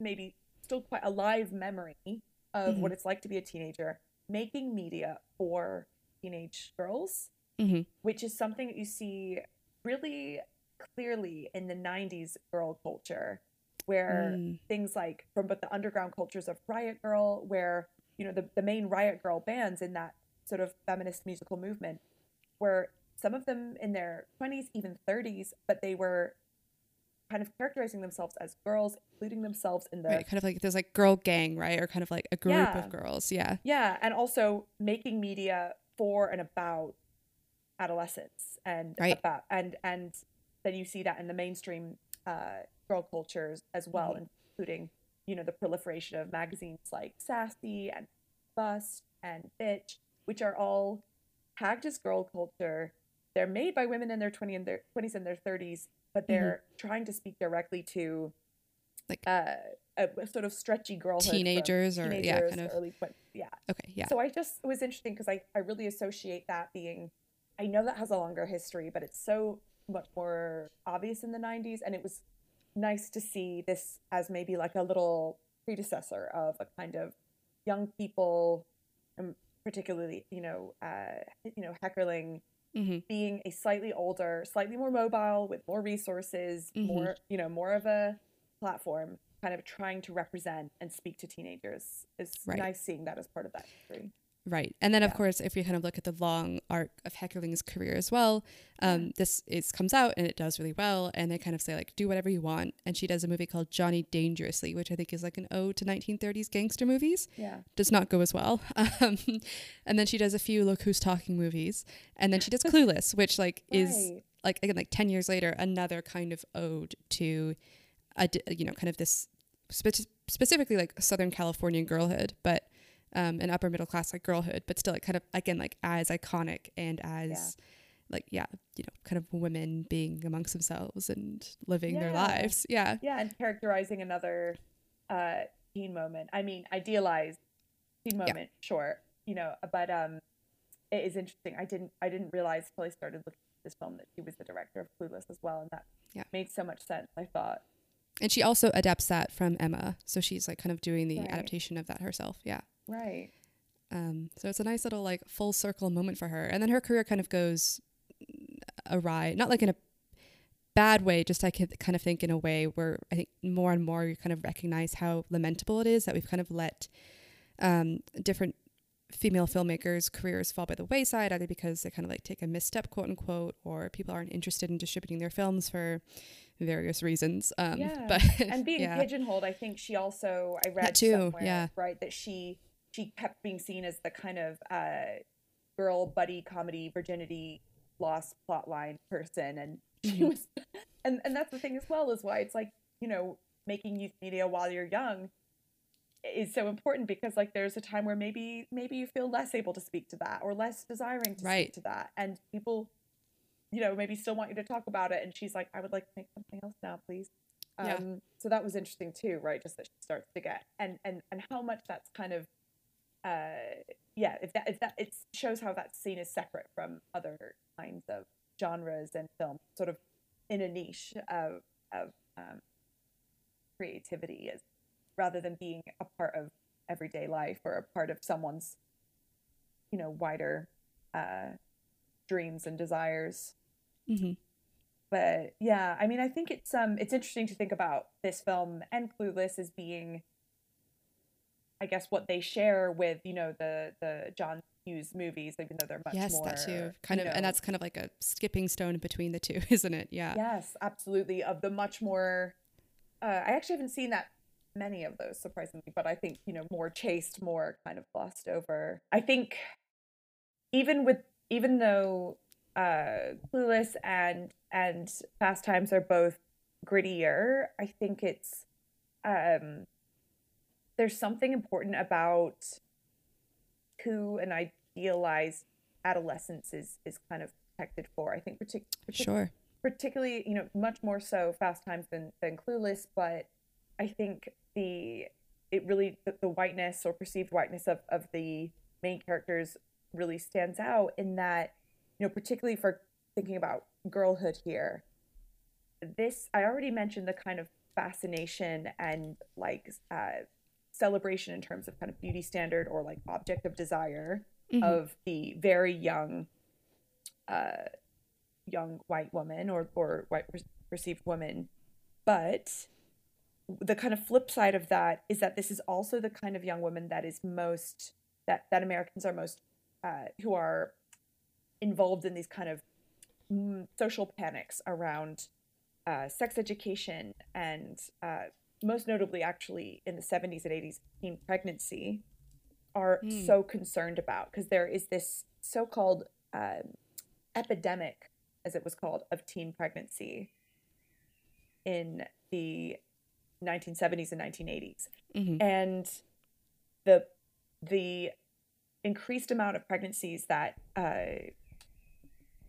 maybe still quite alive memory of what it's like to be a teenager, making media for teenage girls hmm which is something that you see really clearly in the 90s girl culture where Mm. things like from both the underground cultures of riot grrrl where you know the, the main riot grrrl bands in that sort of feminist musical movement were some of them in their 20s even 30s but they were kind of characterizing themselves as girls including themselves in the Right. Kind of like there's like girl gang, right? Or kind of like a group Yeah. of girls. Yeah. Yeah, and also making media for and about adolescence and Right. about and and then you see that in the mainstream uh, girl cultures as well, Mhm. including you know the proliferation of magazines like Sassy and Bust and Bitch, which are all tagged as girl culture. They're made by women in their 20 and their 20s and their 30s, but they're trying to speak directly to Like- uh, a, sort of stretchy girlhood Teenagers or- yeah, kind of. early 20s. yeah Okay, yeah. so I just it was interesting because I, I really associate that being I know that has a longer history, but it's so much more obvious in the 90s and it was nice to see this as maybe like a little predecessor of a kind of young people um, particularly you know uh you know heckerling Mhm. being a slightly older slightly more mobile with more resources Mhm. more you know more of a platform kind of trying to represent and speak to teenagers is Right. nice seeing that as part of that history Right. And then, of course, if you kind of look at the long arc of Heckerling's career as well, um, this is comes out and it does really well. And they kind of say, like, do whatever you want. And she does a movie called Johnny Dangerously, which I think is like an ode to 1930s gangster movies. yeah Does not go as well. Um, and then she does a few Look Who's Talking movies. And then she does Clueless, which, like, is Right. like, again, like 10 years later, another kind of ode to, a, you know, kind of this spe- specifically like Southern Californian girlhood, but um, an upper middle class like girlhood, but still like kind of again like as iconic and as like yeah, you know, kind of women being amongst themselves and living their lives. Yeah. yeah and characterizing another uh teen moment i mean idealized teen moment sure you know but um it is interesting i didn't i didn't realize until i started looking at this film that she was the director of clueless as well and that Yeah. made so much sense i thought And she also adapts that from Emma, so she's like kind of doing the Right. adaptation of that herself. Yeah. right Um, so it's a nice little like full circle moment for her. And then her career kind of goes awry, not like in a bad way, just I could kind of think in a way where I think more and more you kind of recognize how lamentable it is that we've kind of let um, different female filmmakers' careers fall by the wayside, either because they kind of like take a misstep, quote unquote, or people aren't interested in distributing their films for various reasons. Um, Yeah. but and being yeah. pigeonholed i think she also i read too, somewhere yeah. right that she she kept being seen as the kind of uh girl buddy comedy virginity lost plotline person and she Mhm. was and and that's the thing as well is why it's like you know making youth media while you're young is so important because like there's a time where maybe maybe you feel less able to speak to that or less desiring to Right. speak to that and people you know maybe still want you to talk about it and she's like i would like to make something else now please Yeah. um so that was interesting too right just that she starts to get and and and how much that's kind of uh yeah if that if that it shows how that scene is separate from other kinds of genres and film sort of in a niche of of um, creativity is rather than being a part of everyday life or a part of someone's you know wider uh dreams and desires Mhm. but yeah i mean i think it's um it's interesting to think about this film and clueless as being i guess what they share with you know the the john hughes movies even though they're much yes, more that too. Kind of, and that's kind of like a skipping stone between the two, isn't it? Yeah. yes absolutely of the much more uh, i actually haven't seen that many of those surprisingly but i think you know more chaste more kind of glossed over i think even with even though uh clueless and and fast times are both grittier i think it's um there's something important about who an idealized adolescence is is kind of protected for i think partic- partic- Sure. particularly you know much more so fast times than than clueless but i think the it really the, the whiteness or perceived whiteness of of the main characters really stands out in that you know particularly for thinking about girlhood here this i already mentioned the kind of fascination and like uh celebration in terms of kind of beauty standard or like object of desire Mhm. of the very young uh young white woman or or white per- perceived woman but the kind of flip side of that is that this is also the kind of young woman that is most that that Americans are most uh, who are involved in these kind of mm, social panics around uh, sex education and uh, most notably actually in the 70s and 80s teen pregnancy are Hmm. so concerned about because there is this so-called um, epidemic as it was called of teen pregnancy in the 1970s and 1980s Mhm. and the the increased amount of pregnancies that uh,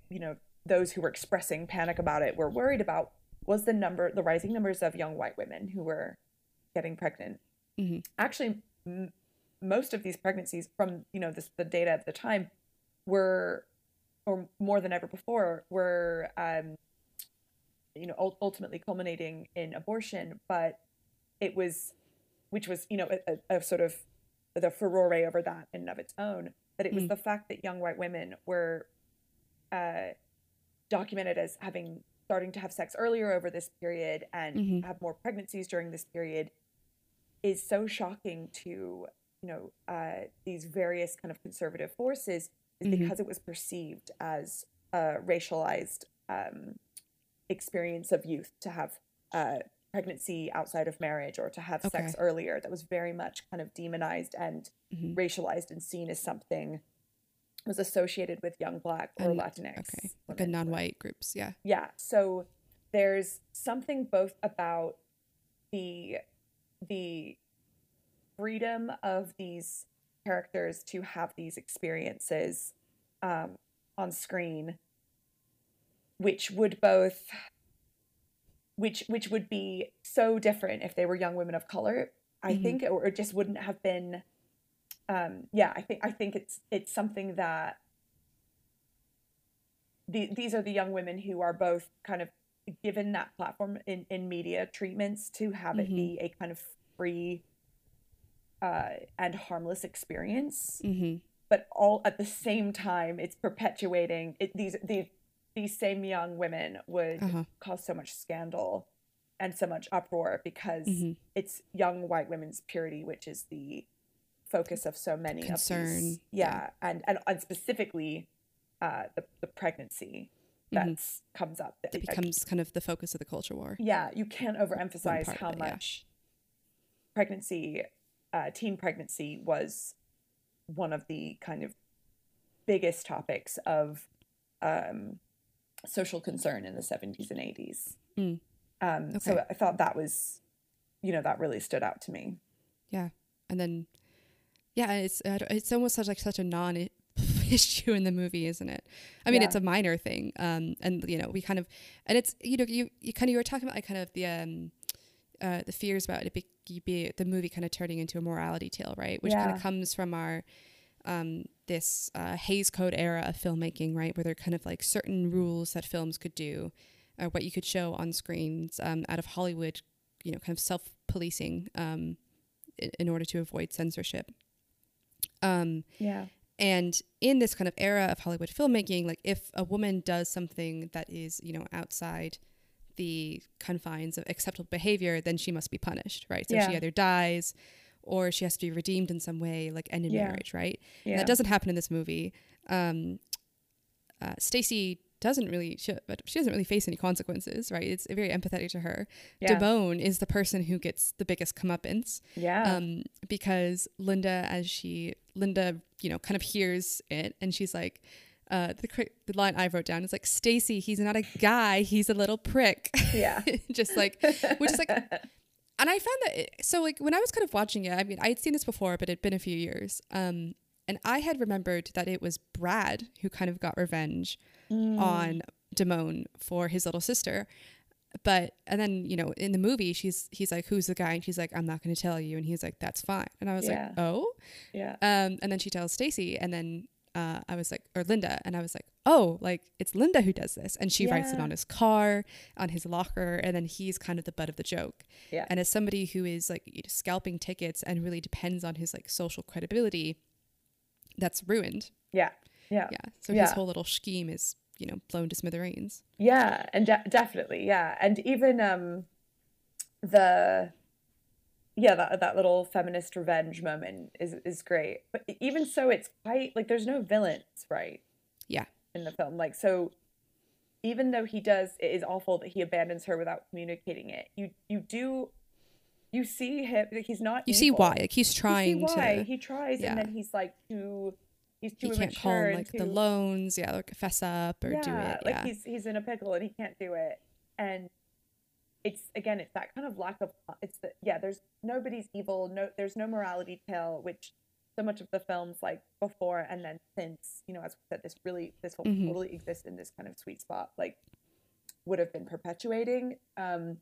you know those who were expressing panic about it were worried about was the number, the rising numbers of young white women who were getting pregnant. Mhm. Actually, m- most of these pregnancies, from you know this, the data at the time, were, or more than ever before, were, um, you know, ul- ultimately culminating in abortion. But it was, which was you know a, a, a sort of the furore over that in and of its own. But it was Mm. the fact that young white women were uh, documented as having starting to have sex earlier over this period and Mhm. have more pregnancies during this period is so shocking to you know uh, these various kind of conservative forces is Mhm. because it was perceived as a racialized um, experience of youth to have uh, pregnancy outside of marriage or to have sex earlier that was very much kind of demonized and Mhm. racialized and seen as something was associated with young black or And- Latinx. Okay. Like a non-white groups. Yeah. Yeah. So there's something both about the the freedom of these characters to have these experiences um, on screen, which would both which which would be so different if they were young women of color. I Mhm. think, or it just wouldn't have been. Um, yeah, I think I think it's it's something that the, these are the young women who are both kind of given that platform in, in media treatments to have it Mhm. be a kind of free uh, and harmless experience hmm but all at the same time it's perpetuating it, these these these same young women would Uh-huh. cause so much scandal and so much uproar because Mhm. it's young white women's purity which is the focus of so many of Concern, these yeah. yeah and and, and specifically uh the, the pregnancy Mhm. comes up It Like, becomes kind of the focus of the culture war. yeah you can't overemphasize how it, yeah. much pregnancy uh, teen pregnancy was one of the kind of biggest topics of um, social concern in the 70s and 80s Mm. um, so i thought that was you know that really stood out to me Yeah. And then, yeah, it's it's almost such like such a non issue in the movie, isn't it? I mean, Yeah. it's a minor thing. Um, and you know, we kind of, and it's you know, you you kind of you were talking about like kind of the um, uh, the fears about it be, be the movie kind of turning into a morality tale, right? Which kind of comes from our um this uh, Hays Code era of filmmaking, right? Where there are kind of like certain rules that films could do, or what you could show on screens um, out of Hollywood, you know, kind of self policing um, in, in order to avoid censorship. Um, yeah and in this kind of era of Hollywood filmmaking, like if a woman does something that is, you know, outside the confines of acceptable behavior, then she must be punished, right? So Yeah. she either dies or she has to be redeemed in some way, like end in Yeah. marriage, right? And yeah that doesn't happen in this movie. Um, uh, Stacy doesn't really, she, but she doesn't really face any consequences, right? It's very empathetic to her. yeah Damone is the person who gets the biggest comeuppance yeah um, because Linda, as she Linda, you know, kind of hears it, and she's like, uh, the the line I wrote down is like, Stacy, he's not a guy, he's a little prick, yeah just like, which is like, and I found that it, so like when I was kind of watching it, I mean, I had seen this before, but it'd been a few years, um, and I had remembered that it was Brad who kind of got revenge Mm. on Damone for his little sister. But and then you know in the movie she's he's like who's the guy? And she's like I'm not going to tell you. And he's like that's fine. And I was Yeah. like oh? Yeah. Um and then she tells Stacy and then uh, I was like or Linda and I was like oh like it's Linda who does this. And she writes it on his car on his locker and then he's kind of the butt of the joke. Yeah. and as somebody who is like you know, scalping tickets and really depends on his like social credibility that's ruined. Yeah. Yeah. Yeah. So Yeah. his whole little scheme is you know blown to smithereens Yeah, and de- definitely, yeah, and even um, the yeah that that little feminist revenge moment is is great. But even so, it's quite like there's no villains, right? Yeah. in the film, like so. Even though he does, it is awful that he abandons her without communicating it. You you do, you see him. Like he's not. you see why like he's You see trying why to he tries, yeah. and then he's like too. He's too he can't call him like the loans yeah like fess up or do it like yeah he's he's in a pickle and he can't do it and it's again it's that kind of lack of it's the yeah there's nobody's evil no there's no morality tale which so much of the films like before and then since you know as we said this really this will Mhm. totally exist in this kind of sweet spot like would have been perpetuating. Um,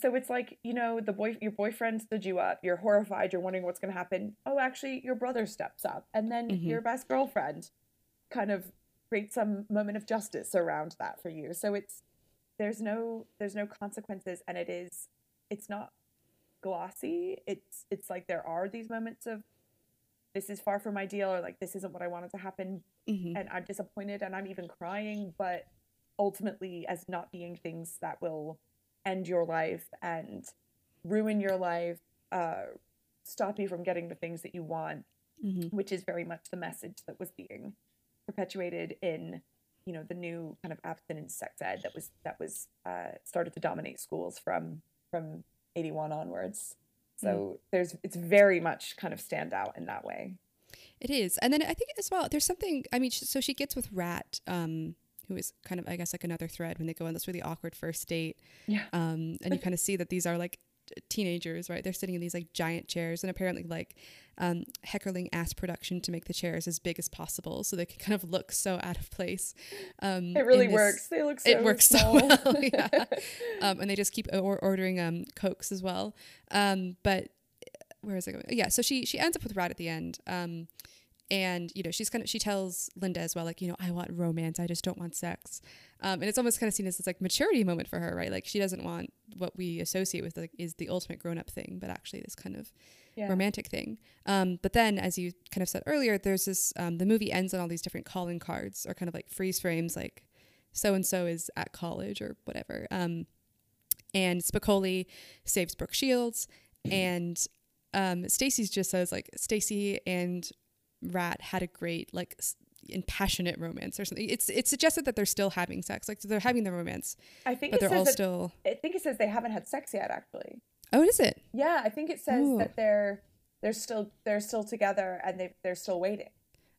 so it's like you know the boy your boyfriend stood you up you're horrified you're wondering what's going to happen oh actually your brother steps up and then Mhm. your best girlfriend kind of creates some moment of justice around that for you so it's there's no there's no consequences and it is it's not glossy it's it's like there are these moments of this is far from ideal or like this isn't what i wanted to happen Mhm. and I'm disappointed and I'm even crying, but ultimately as not being things that will end your life and ruin your life, uh, stop you from getting the things that you want, Mhm. which is very much the message that was being perpetuated in you know the new kind of abstinence sex ed that was that was uh, started to dominate schools from from 81 onwards so there's it's very much kind of stand out in that way It is. And then I think as well, there's something, I mean, so she gets with Rat, um, who is kind of, I guess, like another thread when they go on this really awkward first date. Yeah. Um, and you kind of see that these are like teenagers, right? They're sitting in these like giant chairs and apparently like um, Heckerling asked production to make the chairs as big as possible so they can kind of look so out of place. Um, it really this- works they look so it works small. so well. Yeah. um, and they just keep or- ordering um, cokes as well. Um, but where is it going? Yeah, so she she ends up with Rat at the end. Um, and you know she's kind of she tells Linda as well, like you know I want romance, I just don't want sex. Um, and it's almost kind of seen as this like maturity moment for her, right? Like she doesn't want what we associate with like is the ultimate grown up thing, but actually this kind of yeah. romantic thing. Um, but then, as you kind of said earlier, there's this um, the movie ends on all these different calling cards or kind of like freeze frames, like so and so is at college or whatever. Um, and Spicoli saves Brooke Shields, and um, Stacy's just says like Stacy and Rat had a great like and passionate romance or something. It's it's suggested that they're still having sex, like they're having the romance, I think but they're all that, still. I think it says they haven't had sex yet actually Oh, is it? Yeah, I think it says Ooh. that they're they're still they're still together and they they're still waiting.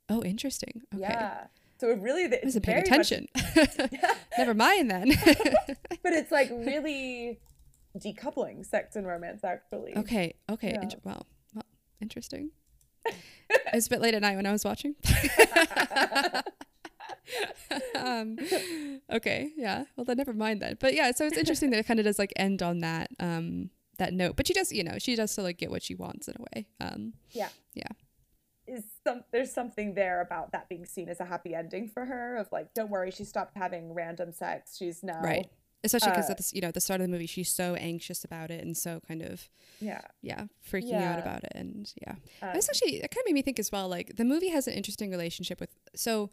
Oh, interesting. Okay. Yeah. So it really I it's wasn't paying very much- attention. Never mind then. but it's like really decoupling sex and romance actually. okay. Okay. Yeah. Inter- well, well, interesting. It was a bit late at night when I was watching. um, okay. Yeah. Well, then never mind then. But yeah, so it's interesting that it kind of does like end on that um that note. But she does, you know, she does still like get what she wants in a way. Um, Yeah. Yeah. Is some there's something there about that being seen as a happy ending for her of like don't worry she stopped having random sex she's now right. Especially because Uh, at this, you know, at the start of the movie, she's so anxious about it and so kind of yeah yeah freaking Yeah. out about it and yeah um, It's actually it kind of made me think as well. Like the movie has an interesting relationship with so.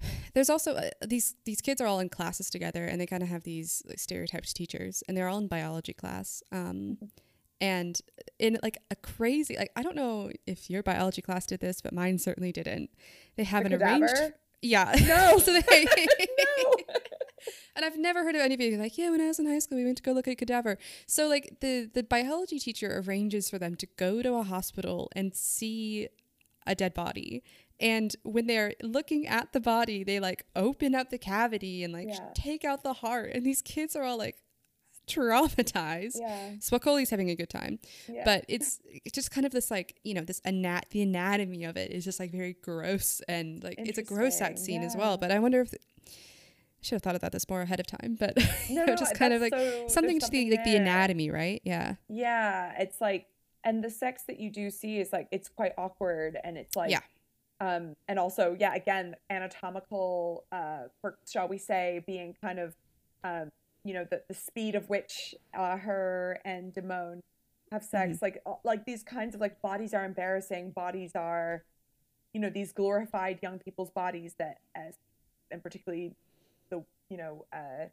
There's also uh, these these kids are all in classes together, and they kind of have these like, stereotyped teachers, and they're all in biology class. Um, and in like a crazy like I don't know if your biology class did this, but mine certainly didn't. They have The an arranged yeah No. so they no and I've never heard of anybody like, yeah, when I was in high school, we went to go look at a cadaver. So like the the biology teacher arranges for them to go to a hospital and see a dead body. And when they're looking at the body, they like open up the cavity and like Yeah. take out the heart. And these kids are all like traumatized. yeah Spicoli's having a good time, yeah but it's it's just kind of this like you know this anat the anatomy of it is just like very gross and like it's a gross Interesting, scene as well. But I wonder if I should have thought about this more ahead of time. But No, know, no, just kind of like so- something to the like the anatomy, right? Yeah, Yeah, it's like, and the sex that you do see is like it's quite awkward, and it's like, Yeah. um, and also, yeah, again, anatomical, uh, quirks, shall we say, being kind of, um, you know, the the speed of which uh, her and Damone have sex, Mm-hmm. like, like these kinds of like bodies are embarrassing, bodies are, you know, these glorified young people's bodies that, as, and particularly, you know, uh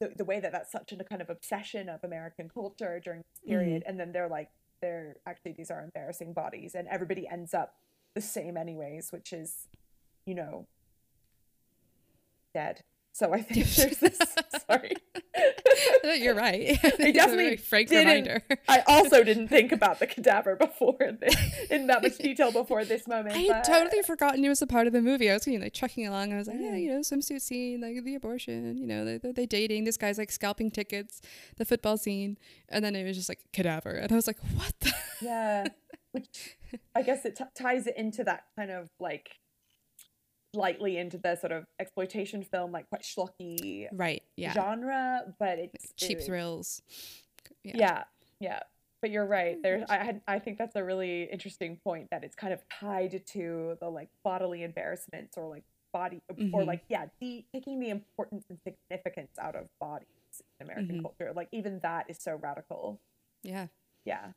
the, the way that that's such a kind of obsession of American culture during this period, and then they're like, they're actually these are embarrassing bodies, and everybody ends up the same anyways, which is, you know, dead. So I think there's this. sorry, you're right. I definitely frank reminder. I also didn't think about the cadaver before this, in that much detail before this moment. I had but- totally forgotten it was a part of the movie. I was you know, like trucking along. I was like, yeah, you know, swimsuit scene, like the abortion. You know, they they dating. This guy's like scalping tickets. The football scene, and then it was just like cadaver, and I was like, what? the Yeah, which I guess it t- ties it into that kind of like lightly into the sort of exploitation film, like quite schlocky right yeah genre, but it's cheap it- thrills Yeah. yeah, yeah. But you're right. There's, I, had- I think that's a really interesting point that it's kind of tied to the like bodily embarrassments or like body or Mhm. like yeah, the taking the importance and significance out of bodies in American Mhm. culture. Like even that is so radical. yeah Yeah.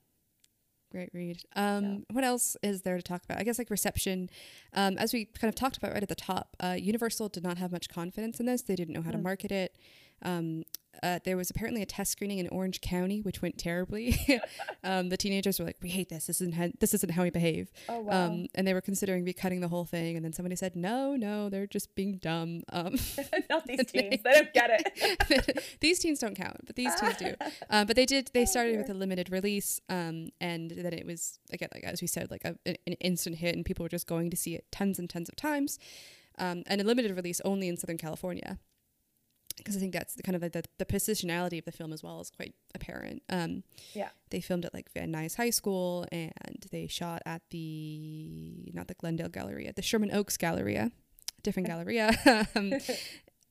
Great read. Um, What else is there to talk about? I guess like reception. Um, as we kind of talked about right at the top, uh, Universal did not have much confidence in this. They didn't know how to Mm. market it. Um, uh, there was apparently a test screening in Orange County, which went terribly. um, the teenagers were like, "We hate this. This isn't how, this isn't how we behave." Oh wow. Um, and they were considering recutting the whole thing. And then somebody said, "No, no, they're just being dumb." Um, Not these teens. They don't get it. these teens don't count, but these teens do. Um, but they did. They Oh, started with a limited release, um, and then it was again, like as we said, like a, an, an instant hit, and people were just going to see it tons and tons of times. Um, and a limited release only in Southern California, because I think that's the kind of the, the positionality of the film as well is quite apparent. Um, Yeah. they filmed at like Van Nuys High School, and they shot at the not the Glendale Galleria, the Sherman Oaks Galleria, different Galleria. um,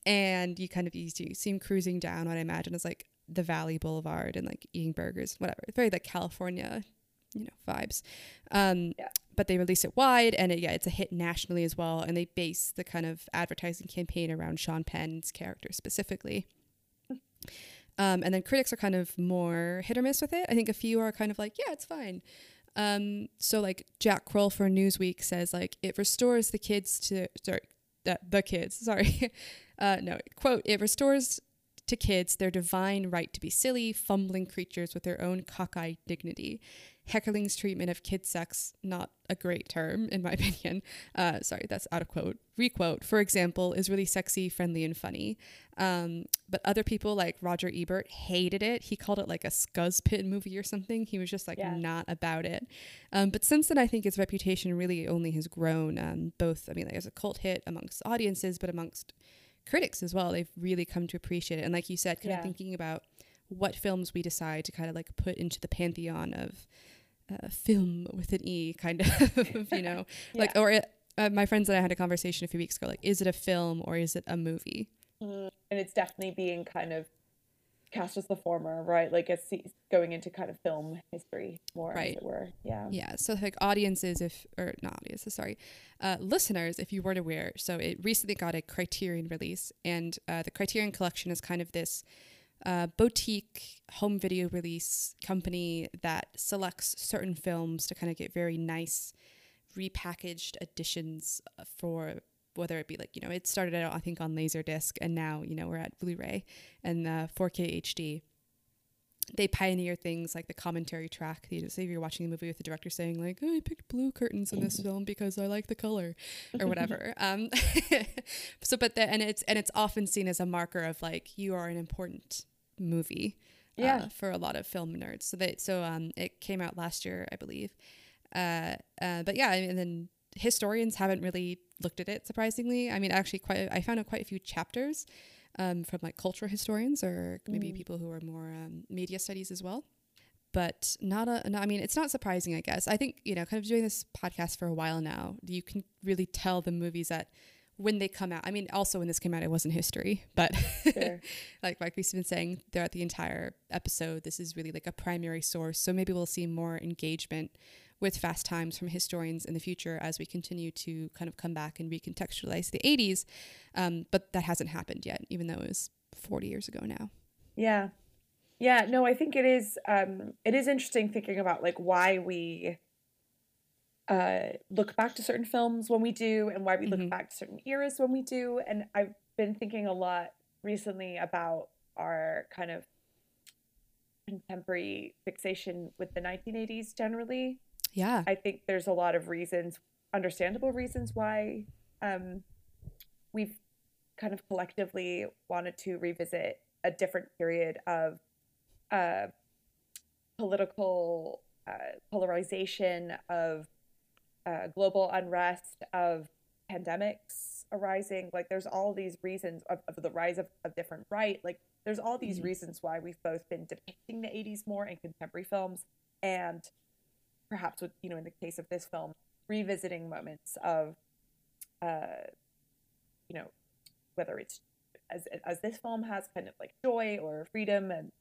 and you kind of you see him cruising down what I imagine is like the Valley Boulevard and like eating burgers, whatever. Very like California, you know, vibes. Um, Yeah. But they release it wide, and it, yeah, it's a hit nationally as well. And they base the kind of advertising campaign around Sean Penn's character specifically. Um, and then critics are kind of more hit or miss with it. I think a few are kind of like, yeah, it's fine. Um, so like Jack Kroll for Newsweek says like it restores the kids to sorry the, the kids sorry uh, no quote it restores to kids their divine right to be silly fumbling creatures with their own cockeyed dignity. Heckerling's treatment of kid sex not a great term in my opinion. Uh, sorry that's out of quote. Requote for example is really sexy, friendly, and funny. Um, but other people like Roger Ebert hated it. He called it like a scuzz pit movie or something. He was just like Yeah. not about it. Um, but since then, I think its reputation really only has grown. Um, both, I mean, like as a cult hit amongst audiences, but amongst critics as well. They've really come to appreciate it. And like you said, kind Yeah. of thinking about what films we decide to kind of like put into the pantheon of uh, film with an E, kind of, you know, like, or it, uh, my friends and I had a conversation a few weeks ago, like, is it a film or is it a movie? and it's definitely being kind of cast as the former, right? Like it's going into kind of film history more, Right. as it were. Yeah. Yeah, so like audiences, if or not audiences, sorry, uh, listeners, if you weren't aware, so it recently got a Criterion release, and uh, the Criterion Collection is kind of this uh, boutique home video release company that selects certain films to kind of get very nice repackaged editions uh, for whether it be like you know it started out I think on Laserdisc and now you know we're at Blu-ray and uh, 4K HD they pioneer things like the commentary track. You know, say if you're watching a movie with the director saying like, oh, "I picked blue curtains in this film because I like the color," or whatever. um, so, but the, and it's and it's often seen as a marker of like you are an important movie. uh, Yeah. for a lot of film nerds. So that so um, it came out last year, I believe. Uh, uh, but yeah, and then historians haven't really looked at it surprisingly. I mean, actually, quite I found out quite a few chapters um, from like cultural historians or maybe people who are more um, media studies as well. But not a, no, I mean, it's not surprising, I guess. I think, you know, kind of doing this podcast for a while now, you can really tell the movies that when they come out, I mean, also when this came out, it wasn't history, but Sure. like, like we've been saying throughout the entire episode, this is really like a primary source. So maybe we'll see more engagement with Fast Times from historians in the future as we continue to kind of come back and recontextualize the 80s. Um, but that hasn't happened yet, even though it was 40 years ago now. Yeah. Yeah, no, I think it is um it is interesting thinking about like why we uh look back to certain films when we do and why we Mhm. look back to certain eras when we do and I've been thinking a lot recently about our kind of contemporary fixation with the 1980s generally. Yeah. I think there's a lot of reasons, understandable reasons why um, we've kind of collectively wanted to revisit a different period of uh, political uh, polarization, of uh, global unrest, of pandemics arising. Like, there's all these reasons of, of the rise of, of different right. Like, there's all these Mhm. reasons why we've both been depicting the 80s more in contemporary films and perhaps with you know in the case of this film revisiting moments of uh you know, whether it's as as this film has kind of like joy or freedom and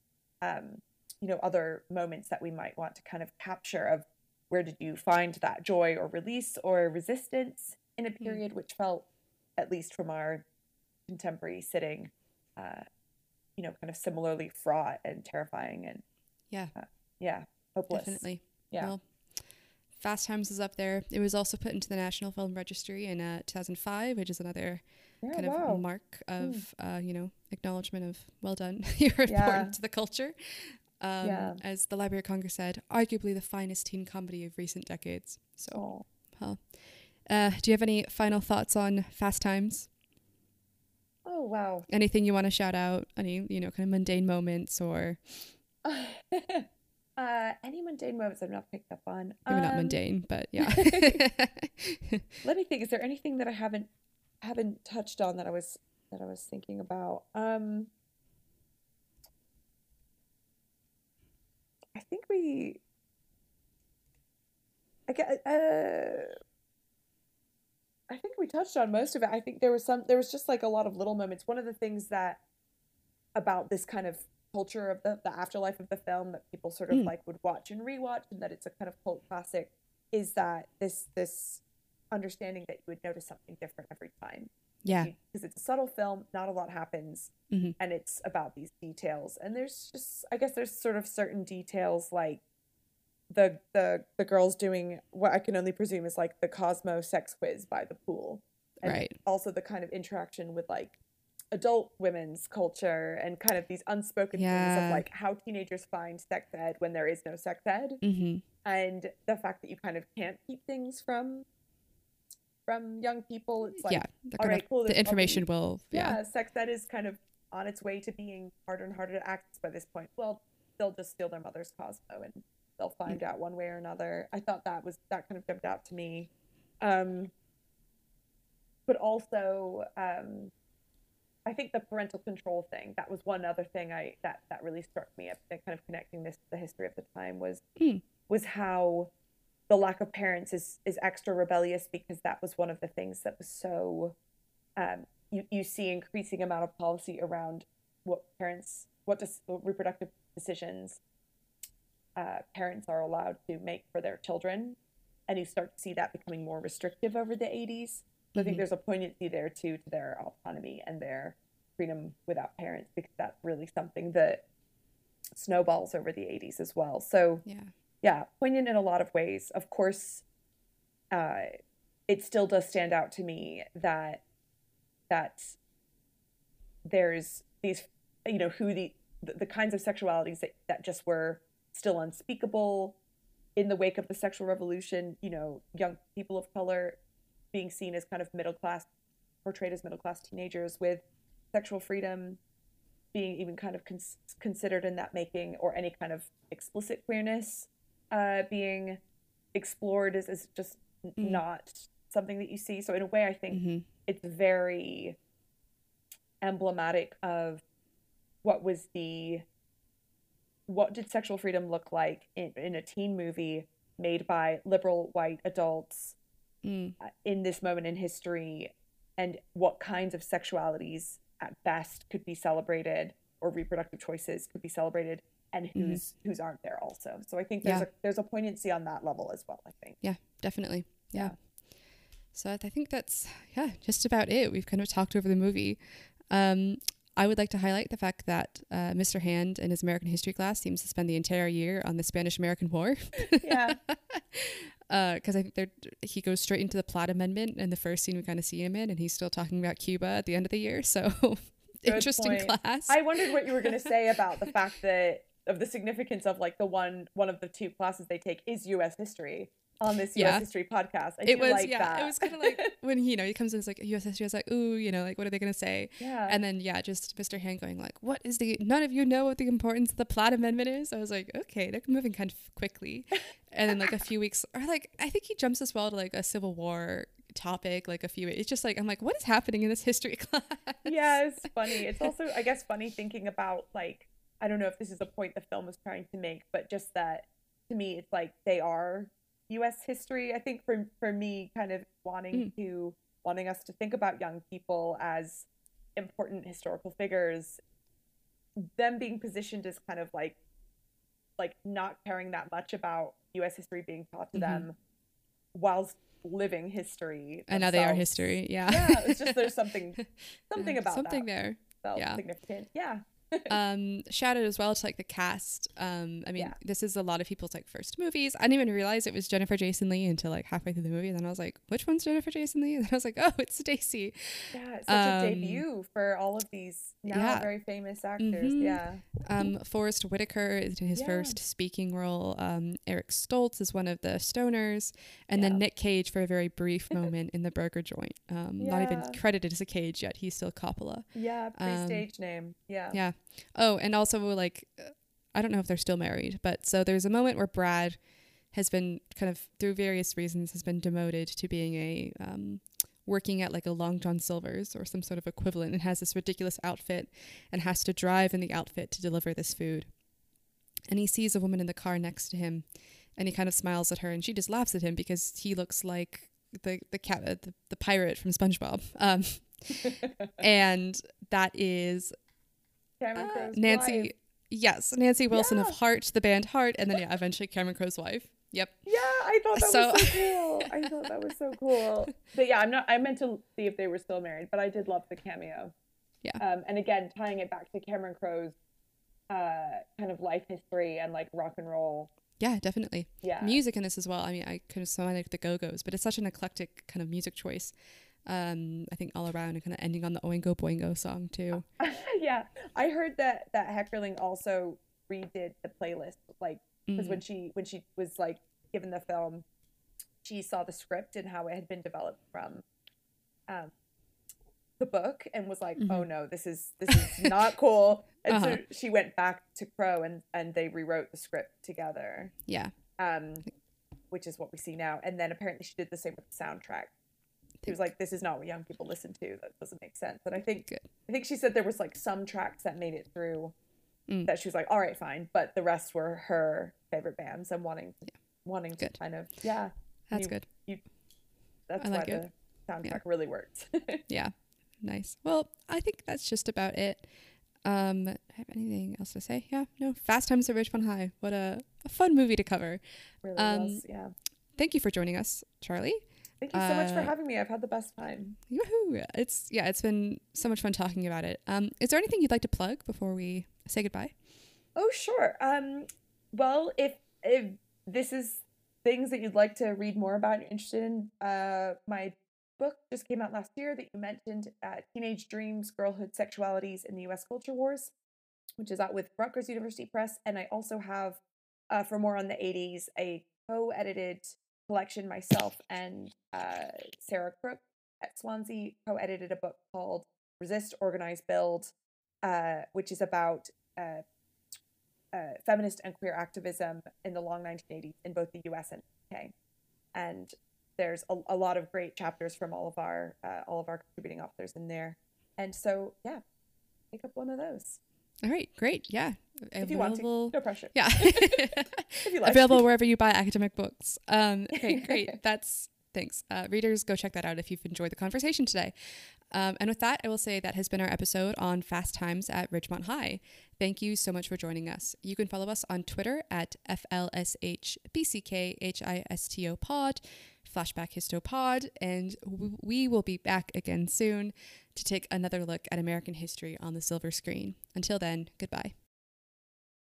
um, you know other moments that we might want to kind of capture of where did you find that joy or release or resistance in a Hmm. period which felt at least from our contemporary sitting uh, you know kind of similarly fraught and terrifying and Yeah, yeah hopeless definitely. yeah Well, Fast Times is up there. It was also put into the National Film Registry in uh, 2005, which is another Yeah, kind wow. of mark of, uh, you know, acknowledgement of well done. You're important to the culture. Um, Yeah. As the Library of Congress said, arguably the finest teen comedy of recent decades. So, well, uh, do you have any final thoughts on Fast Times? oh wow Anything you want to shout out? Any, you know, kind of mundane moments or uh any mundane moments i've not picked up on. Maybe not Um, mundane, but yeah. let me think. Is there anything that i haven't haven't touched on that i was that i was thinking about? Um i think we i get uh i think we touched on most of it. I think there was some there was just like a lot of little moments. One of the things that about this kind of culture of the, the afterlife of the film that people sort of Mm. like would watch and rewatch and that it's a kind of cult classic is that this this understanding that you would notice something different every time yeah. because it's a subtle film not a lot happens Mhm. and it's about these details and there's just i guess there's sort of certain details like the the the girls doing what i can only presume is like the cosmo sex quiz by the pool and Right. also the kind of interaction with like adult women's culture and kind of these unspoken things of like how teenagers find sex ed when there is no sex ed Mm-hmm. and the fact that you kind of can't keep things from from young people it's like yeah. The, all of- cool, the information probably- will, yeah. yeah, sex ed is kind of on its way to being harder and harder to access by this point. Well, they'll just steal their mother's Cosmo and they'll find out one way or another. I thought that was that kind of jumped out to me. Um, but also, um, I think the parental control thing that was one other thing I that that really struck me. uh, Kind of connecting this to the history of the time was Hmm. was how the lack of parents is is extra rebellious because that was one of the things that was so um, you, you see increasing amount of policy around what parents what, dis, what reproductive decisions uh, parents are allowed to make for their children and you start to see that becoming more restrictive over the 80s so i think Mhm. there's a poignancy there too to their autonomy and their freedom without parents because that's really something that snowballs over the 80s as well so Yeah. yeah, poignant in a lot of ways. Of course, uh, it still does stand out to me that that there's these, you know, who the the, the kinds of sexualities that, that just were still unspeakable in the wake of the sexual revolution. You know, young people of color being seen as kind of middle class, portrayed as middle class teenagers with sexual freedom being even kind of cons- considered in that making or any kind of explicit queerness uh, being explored is, is just n- Mm. not something that you see. So in a way, I think hmm it's very emblematic of what was the what did sexual freedom look like in, in a teen movie made by liberal white adults Mm. uh, in this moment in history and what kinds of sexualities at best could be celebrated or reproductive choices could be celebrated and Mhm. whose whose aren't there also so i think there's Yeah. a there's a poignancy on that level as well i think Yeah, definitely. Yeah. Yeah. So I think that's yeah, just about it. We've kind of talked over the movie. Um, I would like to highlight the fact that uh, Mr. Hand in his American history class seems to spend the entire year on the Spanish American War. yeah Because I think they're, he goes straight into the Platt Amendment and the first scene we kind of see him in, and he's still talking about Cuba at the end of the year. So interesting point. class. i wondered what you were going to say about the fact that of the significance of like the one one of the two classes they take is us history on this us Yeah. history podcast I it was like yeah, that. it was kind of like when you know he comes in, it's like U.S. history. I was like, ooh, you know, like what are they gonna say? yeah And then yeah, just Mr. Hand going like, "What is the? None of you know what the importance of the Platt Amendment is." I was like, "Okay, they're moving kind of quickly." And then like a few weeks, or like I think he jumps as well to like a Civil War topic. Like a few, it's just like I'm like, what is happening in this history class? yeah, it's funny. It's also, I guess, funny thinking about like I don't know if this is a point the film is trying to make, but just that to me, it's like they are U.S. history. I think for for me, kind of wanting Mm. to wanting us to think about young people as important historical figures, them being positioned as kind of like like not caring that much about US history being taught to Mhm. them whilst living history. And now they are history. Yeah. Yeah, it's just there's something something about something that there. felt yeah. significant. Yeah. um shout out as well to like the cast um i mean Yeah. this is a lot of people's like first movies i didn't even realize it was jennifer jason leigh until like halfway through the movie and then i was like which one's jennifer jason leigh and then i was like oh it's stacy Yeah, it's such Um, a debut for all of these now yeah. very famous actors. Mhm. Yeah. um forest whitaker is in his Yeah. first speaking role um eric stoltz is one of the stoners and then nick cage for a very brief moment in the burger joint um not even credited as a cage yet he's still coppola Yeah, Um, pre-stage name. Yeah. Yeah. Oh, and also like I don't know if they're still married, but so there's a moment where Brad has been kind of through various reasons has been demoted to being a um, working at like a Long John Silver's or some sort of equivalent and has this ridiculous outfit and has to drive in the outfit to deliver this food. And he sees a woman in the car next to him and he kind of smiles at her and she just laughs at him because he looks like the the cat uh, the, the pirate from SpongeBob. Um, and that is Cameron uh, Nancy. wife. Yes, Nancy Wilson Yeah. of Heart, the band Heart, and then yeah, eventually Cameron Crowe's wife. Yep. Yeah, I thought that So- was so cool. I thought that was so cool. But yeah, I'm not. I meant to see if they were still married, but I did love the cameo. Yeah. Um, and again, tying it back to Cameron Crowe's uh, kind of life history and like rock and roll. Yeah, definitely. Yeah. Music in this as well. I mean, I kind of sworn like the Go Go's, but it's such an eclectic kind of music choice. Um, I think all around and kind of ending on the Oingo Boingo song too. yeah, I heard that that Heckerling also redid the playlist, like because Mm. when she when she was like given the film, she saw the script and how it had been developed from um, the book and was like, "Oh no, this is this is not cool." And Uh-huh. so she went back to Crowe and and they rewrote the script together, Yeah. um, which is what we see now. And then apparently she did the same with the soundtrack. She was like, "This is not what young people listen to. That doesn't make sense." And I think Good. I think she said there was like some tracks that made it through Mm. that she was like, all right, fine, but the rest were her favorite bands and wanting wanting to kind of yeah, That's You- good. that's I why it. the soundtrack really worked. Yeah. Nice. Well, I think that's just about it. Um, have anything else to say? Yeah. No. Fast Times at Ridgemont High. What a, a fun movie to cover. really Um, was, yeah. Thank you for joining us, Charlie. Thank you so much for uh, having me. I've had the best time. Woohoo! It's yeah, it's been so much fun talking about it. Um, is there anything you'd like to plug before we say goodbye? Oh, sure. Um, well, if if this is things that you'd like to read more about and you're interested in, uh, my book just came out last year that you mentioned, uh, Teenage Dreams, Girlhood, Sexualities in the U.S. Culture Wars, which is out with Rutgers University Press, and I also have, uh, for more on the '80s, a co-edited collection myself and uh, Sarah Crook at Swansea co-edited a book called Resist, Organize, Build, uh, which is about uh, uh, feminist and queer activism in the long 1980s in both the US and UK. And there's a, a lot of great chapters from all of our uh, all of our contributing authors in there. And so, yeah, pick up one of those All right, great. Yeah, if you want to. Available- No pressure. Yeah, If you like. available wherever you buy academic books. Um, okay, great. That's thanks, uh, readers. Go check that out if you've enjoyed the conversation today. Um, and with that, I will say that has been our episode on Fast Times at Ridgemont High. Thank you so much for joining us. You can follow us on Twitter at FLSHBCKHISTO pod, Flashback Histo pod, and we will be back again soon to take another look at American history on the silver screen. Until then, goodbye.